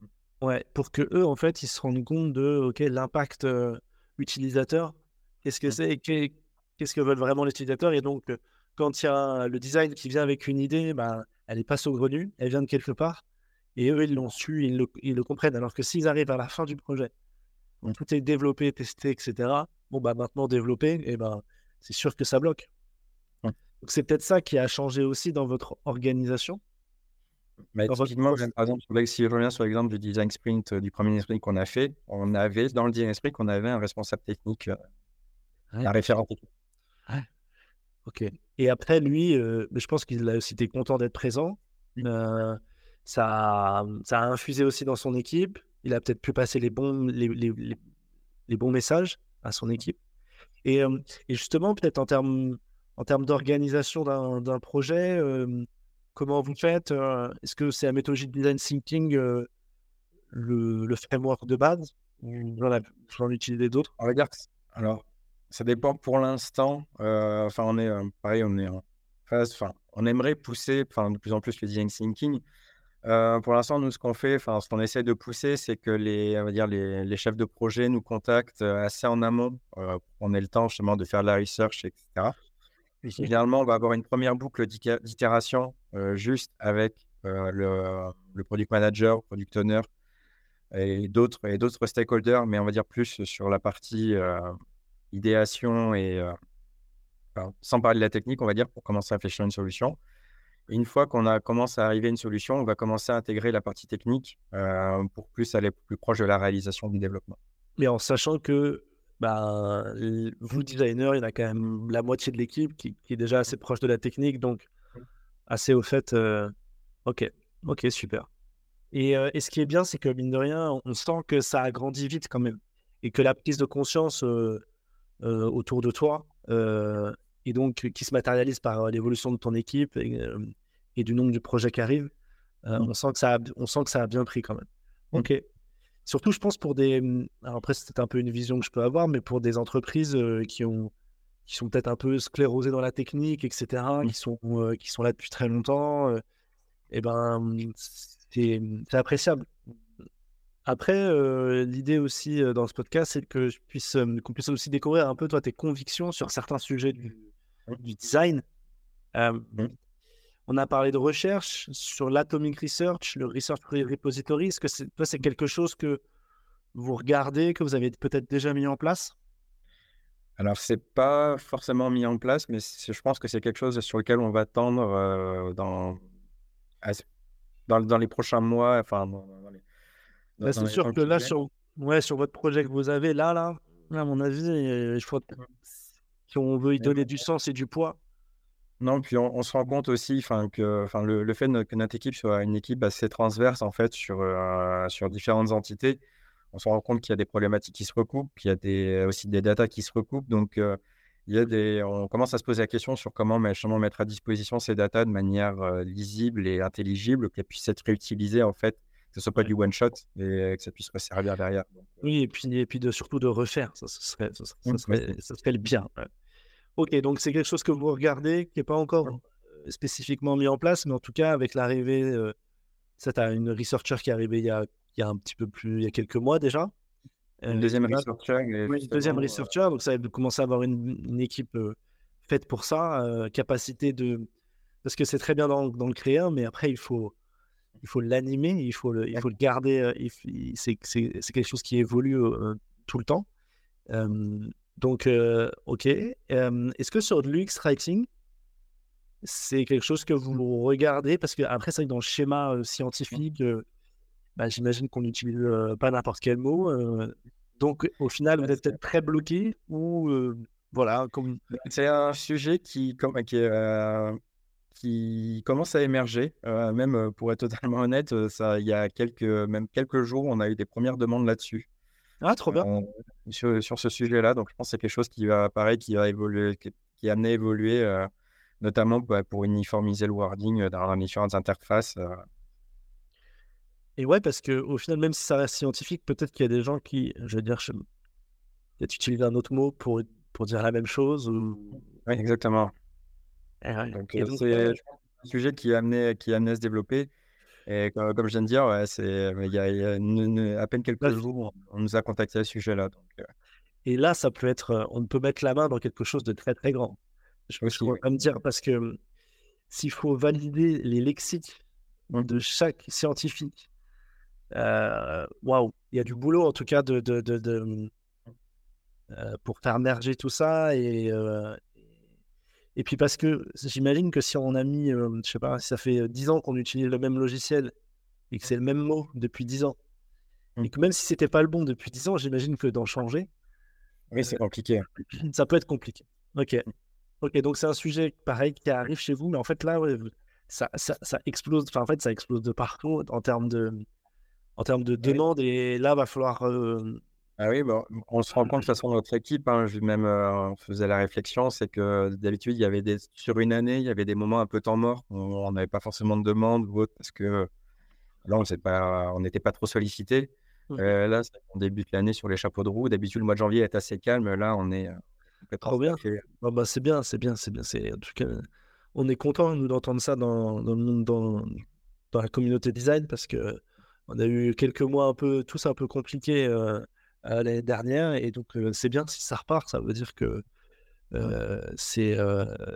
Mmh. Ouais, pour que eux, en fait, ils se rendent compte de ok l'impact utilisateur. Qu'est-ce que mmh. c'est Qu'est-ce que veulent vraiment les utilisateurs Et donc, quand il y a le design qui vient avec une idée, bah, elle n'est pas saugrenue, elle vient de quelque part. Et eux, ils l'ont su, ils le, ils le, comprennent. Alors que s'ils arrivent à la fin du projet, où tout est développé, testé, etc., bon, bah maintenant développé, et ben, c'est sûr que ça bloque. Donc c'est peut-être ça qui a changé aussi dans votre organisation? Mais typiquement, par exemple, si je reviens sur l'exemple du design sprint, euh, du premier sprint qu'on a fait, on avait, dans le design sprint, on avait un responsable technique, euh, un référent technique. Ok. Et après, lui, euh, je pense qu'il a aussi été content d'être présent. ça, ça a infusé aussi dans son équipe. Il a peut-être pu passer les bons, les, les, les, bons messages à son équipe. Et, et justement, peut-être en termes en termes d'organisation d'un projet, comment vous faites Est-ce que c'est la méthodologie de design thinking le, le, framework de base ou vous en, utilisez d'autres? Alors, ça dépend pour l'instant. enfin, on est pareil, on est en phase. Enfin, on aimerait pousser, de plus en plus le design thinking. pour l'instant, nous, ce qu'on fait, enfin, ce qu'on essaie de pousser, c'est que les, on va dire, les, les, chefs de projet nous contactent assez en amont. on ait le temps justement de faire de la research, etc. Généralement, on va avoir une première boucle d'itération juste avec le, le, product manager, product owner et d'autres et d'autres stakeholders, mais on va dire plus sur la partie idéation et sans parler de la technique, on va dire pour commencer à réfléchir à une solution. une fois qu'on a commencé à arriver à une solution, on va commencer à intégrer la partie technique pour plus aller plus proche de la réalisation du développement. Mais en sachant que bah, vous, designer, il y en a quand même la moitié de l'équipe qui, est déjà assez proche de la technique, donc assez au fait. Euh, ok, ok, super. Et, euh, et, ce qui est bien, c'est que mine de rien, on sent que ça a grandi vite quand même. Et que la prise de conscience euh, autour de toi, et donc qui se matérialise par l'évolution de ton équipe et, du nombre de projets qui arrivent, mmh. on, sent que ça a, on sent que ça a bien pris quand même. Mmh. Surtout, je pense pour des. Mmh, alors après, c'est un peu une vision que je peux avoir, mais pour des entreprises qui, ont, qui sont peut-être un peu sclérosées dans la technique, etc., mmh. qui, sont, qui sont là depuis très longtemps, et eh ben, mmh, c'est appréciable. Après, l'idée aussi dans ce podcast, c'est que je puisse, qu'on puisse aussi découvrir un peu toi tes convictions sur certains sujets du, du design. On a parlé de recherche sur l'Atomic Research, le Research Repository. Est-ce que c'est, c'est quelque chose que vous regardez, que vous avez peut-être déjà mis en place? Alors, c'est pas forcément mis en place, mais je pense que c'est quelque chose sur lequel on va tendre euh, dans, dans, les prochains mois. Enfin, bah, c'est sûr que là, sur, ouais, sur votre projet que vous avez, là, là, à mon avis, je crois que si on veut y donner du sens et du poids, non, puis on, se rend compte aussi que le, le fait que notre équipe soit une équipe assez transverse en fait sur, euh, sur différentes entités, on se rend compte qu'il y a des problématiques qui se recoupent, qu'il y a des, aussi des datas qui se recoupent. Donc, euh, il y a des, on commence à se poser la question sur comment mettre à disposition ces datas de manière euh, lisible et intelligible, qu'elles puissent être réutilisées en fait, que ce soit pas du one shot et que ça puisse servir derrière. oui, et puis, et puis de, surtout de refaire, ça, serait, ça, serait, ça serait, le bien. Ok, donc c'est quelque chose que vous regardez, qui n'est pas encore euh, spécifiquement mis en place, mais en tout cas, avec l'arrivée, euh, ça, tu as une researcher qui est arrivée il y, a, il y a un petit peu plus, il y a quelques mois déjà. Une euh, deuxième researcher. une deuxième researcher, donc ça va commencer à avoir une, équipe faite pour ça, capacité de. Parce que c'est très bien dans, dans, le créer, mais après, il faut, il faut l'animer, il, faut le, il faut le garder. c'est quelque chose qui évolue tout le temps. Donc, euh, OK. Est-ce que sur l'UX Writing, c'est quelque chose que vous regardez? Parce que après, c'est vrai que dans le schéma scientifique, bah, j'imagine qu'on n'utilise pas n'importe quel mot. donc, au final, vous êtes peut-être très bloqué ou voilà. Comme... Bah, c'est un sujet qui, comme, qui, qui commence à émerger. même pour être totalement honnête, ça, il y a quelques, même quelques jours, on a eu des premières demandes là-dessus. Ah, trop bien. sur, sur, ce sujet-là. Donc, je pense que c'est quelque chose qui va apparaître, qui va évoluer, qui, qui est amené à évoluer, notamment bah, pour uniformiser le wording dans les différentes interfaces. Et ouais, parce que au final, même si ça reste scientifique, peut-être qu'il y a des gens qui, je veux dire, peut-être utiliser un autre mot pour, pour dire la même chose. Ou... Oui, exactement. Donc, c'est un sujet qui a amené, qui a amené à se développer. Et comme, je viens de dire, c'est, il y a, à peine quelques jours, on nous a contacté à ce sujet-là. Donc, Et là, ça peut être, on peut mettre la main dans quelque chose de très très grand. Je peux me dire parce que s'il faut valider les lexiques mmh. de chaque scientifique, waouh, il y a du boulot en tout cas de, de, de, pour faire merger tout ça et et puis parce que j'imagine que si on a mis, je sais pas, si ça fait 10 ans qu'on utilise le même logiciel et que c'est le même mot depuis 10 ans, et que même si c'était pas le bon depuis 10 ans, j'imagine que d'en changer. Oui, c'est compliqué. Ça peut être compliqué. Ok. Ok, donc c'est un sujet pareil qui arrive chez vous, mais en fait là, ça, ça, ça, explose. Enfin, en fait, ça explose de partout en termes de, en termes de demande. Et là, va falloir ah oui, bon, on se rend compte de toute façon notre équipe, hein, même on faisait la réflexion, c'est que d'habitude, il y avait des, sur une année, il y avait des moments un peu temps mort, on n'avait pas forcément de demande ou autre, parce que là, on n'était pas, trop sollicité. Mmh. là, on débute l'année sur les chapeaux de roue. D'habitude, le mois de janvier est assez calme. Là, on est trop bien. bah, c'est bien, c'est bien, c'est bien. C'est en tout cas, on est content nous d'entendre ça dans, dans, dans, dans la communauté design parce que on a eu quelques mois un peu tous un peu compliqués l'année dernière. Et donc, c'est bien si ça repart. Ça veut dire que c'est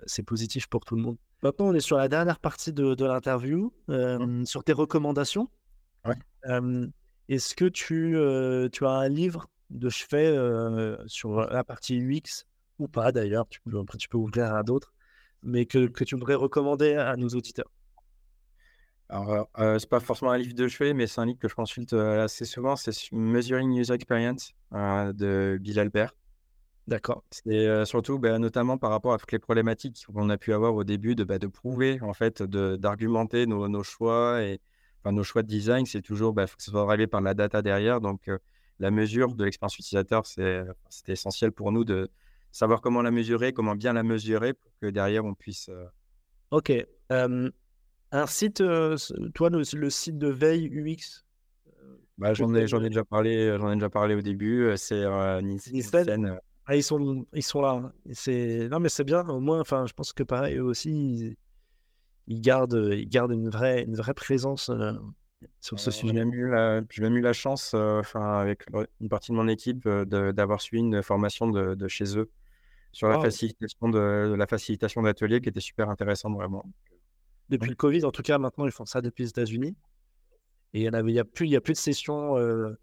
c'est positif pour tout le monde. Maintenant, on est sur la dernière partie de, de l'interview, mmh. sur tes recommandations. Est-ce que tu, tu as un livre de chevet sur la partie UX ou pas d'ailleurs tu tu peux ouvrir à d'autres, mais que, que, tu voudrais recommander à nos auditeurs? Alors, euh, c'est pas forcément un livre de chevet, mais c'est un livre que je consulte assez souvent. C'est Measuring User Experience de Bill Albert. D'accord. C'est surtout, bah, notamment par rapport à toutes les problématiques qu'on a pu avoir au début, de, bah, de prouver, en fait, d'argumenter nos, nos, choix et enfin, nos choix de design. C'est toujours, bah, faut que ce soit arrivé par la data derrière. Donc, la mesure de l'expérience utilisateur, c'était essentiel pour nous de savoir comment la mesurer, comment bien la mesurer pour que derrière on puisse. Ok. Un site, toi, le, site de veille UX bah, j'en ai, déjà parlé, j'en ai déjà parlé au début. C'est euh, Nielsen. Ah, ils sont, ils sont là. Hein. C'est non, mais c'est bien. Au moins, enfin, je pense que pareil, eux aussi, ils, gardent, ils gardent une vraie, une vraie présence sur ce sujet. J'ai même eu la, j'ai même eu la chance, enfin, avec une partie de mon équipe, d'avoir suivi une formation de, de, chez eux sur la facilitation de, la facilitation d'ateliers, qui était super intéressante vraiment depuis le Covid, en tout cas, maintenant, ils font ça depuis les États-Unis. Et il n'y a, plus, a plus de sessions euh,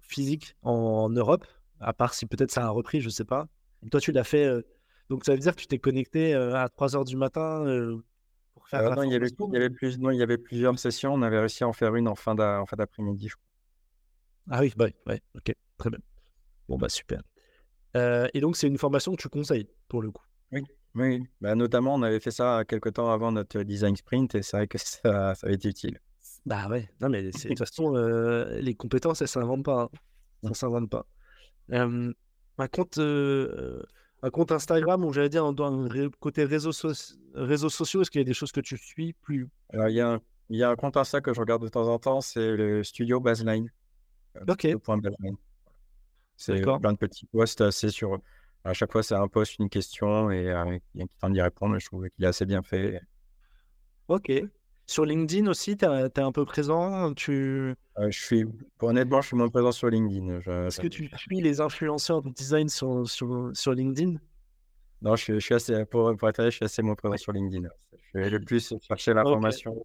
physiques en, Europe, à part si peut-être ça a repris, je ne sais pas. toi, tu l'as fait. Euh, donc, ça veut dire que tu t'es connecté euh, à 3 h du matin pour faire. non, il y, avait, il, y avait plus, non, il y avait plusieurs sessions. On avait réussi à en faire une en fin d'après-midi, Ah oui, bah, ouais, ok, très bien. Bon, bah, super. et donc, c'est une formation que tu conseilles pour le coup. Oui. Oui, bah, notamment, on avait fait ça quelques temps avant notre design sprint et c'est vrai que ça, ça a été utile. Bah ouais, non mais de toute façon, les compétences, elles ne s'inventent pas. Hein. Ça ne s'invente pas. un, compte, un compte Instagram, ou j'allais dire, côté réseaux, réseaux sociaux, est-ce qu'il y a des choses que tu suis plus? Alors, il y, a un, il y a un compte Insta que je regarde de temps en temps, c'est le studio Baseline. Ok. C'est plein de petits posts assez sur à chaque fois, c'est un post, une question et euh, il y a qui tente d'y répondre. Je trouve qu'il est assez bien fait. Ok. Sur LinkedIn aussi, tu es, un peu présent tu... Euh, je suis, honnêtement, je suis moins présent sur LinkedIn. Est-ce que tu suis les influenceurs de design sur, sur, sur LinkedIn? Non, je, suis assez, pour, pour être je suis assez moins présent sur LinkedIn. Je vais le plus chercher l'information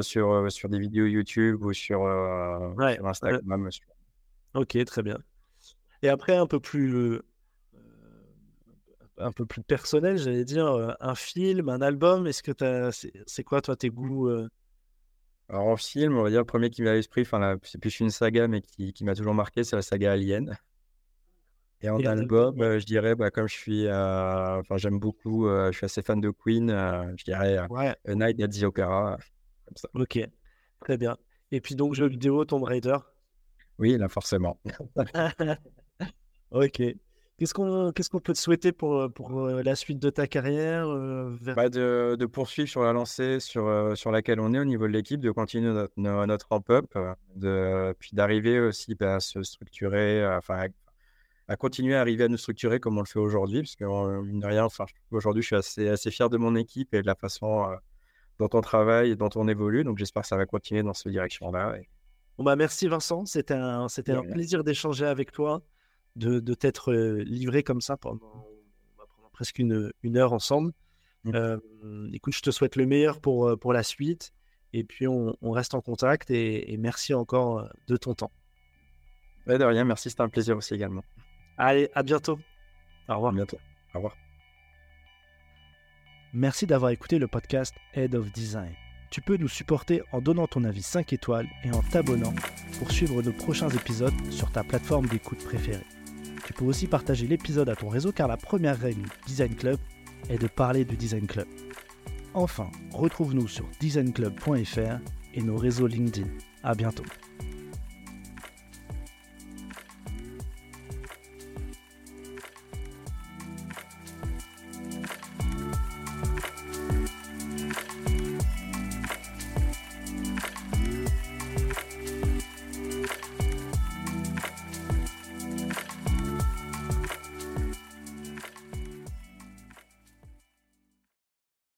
sur, euh, sur des vidéos YouTube ou sur, sur Instagram. Ok, très bien. Et après, un peu plus un peu plus personnel, j'allais dire, un film, un album. Est-ce que c'est quoi, toi, tes goûts Alors en film, on va dire le premier qui m'est à l'esprit, enfin c'est plus une saga, mais qui, qui m'a toujours marqué, c'est la saga Alien. Et en album, euh, je dirais, bah, comme je suis, euh, enfin j'aime beaucoup, euh, je suis assez fan de Queen, je dirais Ouais, A Night at the Opera, comme ça. ok, très bien. Et puis donc, jeu vidéo, Tomb Raider? Oui, là forcément. Ok. Qu'est-ce qu'on peut te souhaiter pour, euh, pour euh, la suite de ta carrière euh, vers- Bah, de, de poursuivre sur la lancée sur, sur laquelle on est au niveau de l'équipe, de continuer notre, no- notre ramp-up, puis d'arriver aussi bah, à se structurer, enfin à, à continuer à arriver à nous structurer comme on le fait aujourd'hui, parce que mine de rien, enfin, je trouve qu'aujourd'hui, je suis assez, assez fier de mon équipe et de la façon euh, dont on travaille et dont on évolue, donc j'espère que ça va continuer dans cette direction-là. et- Bon, bah, merci Vincent, c'était un, c'était plaisir d'échanger avec toi, de, de t'être euh, livré comme ça pendant, prendre presque une, une heure ensemble. Euh, écoute, je te souhaite le meilleur pour, euh, pour la suite, et puis on, on reste en contact, et, et merci encore de ton temps. Ouais, de rien, merci, c'était un plaisir aussi également. Allez, à bientôt. Au À revoir. bientôt. Au revoir. Merci d'avoir écouté le podcast Head of Design. Tu peux nous supporter en donnant ton avis 5 étoiles et en t'abonnant pour suivre nos prochains épisodes sur ta plateforme d'écoute préférée. Tu peux aussi partager l'épisode à ton réseau car la première règle du Design Club est de parler du Design Club. Enfin, retrouve-nous sur designclub.fr et nos réseaux LinkedIn. À bientôt.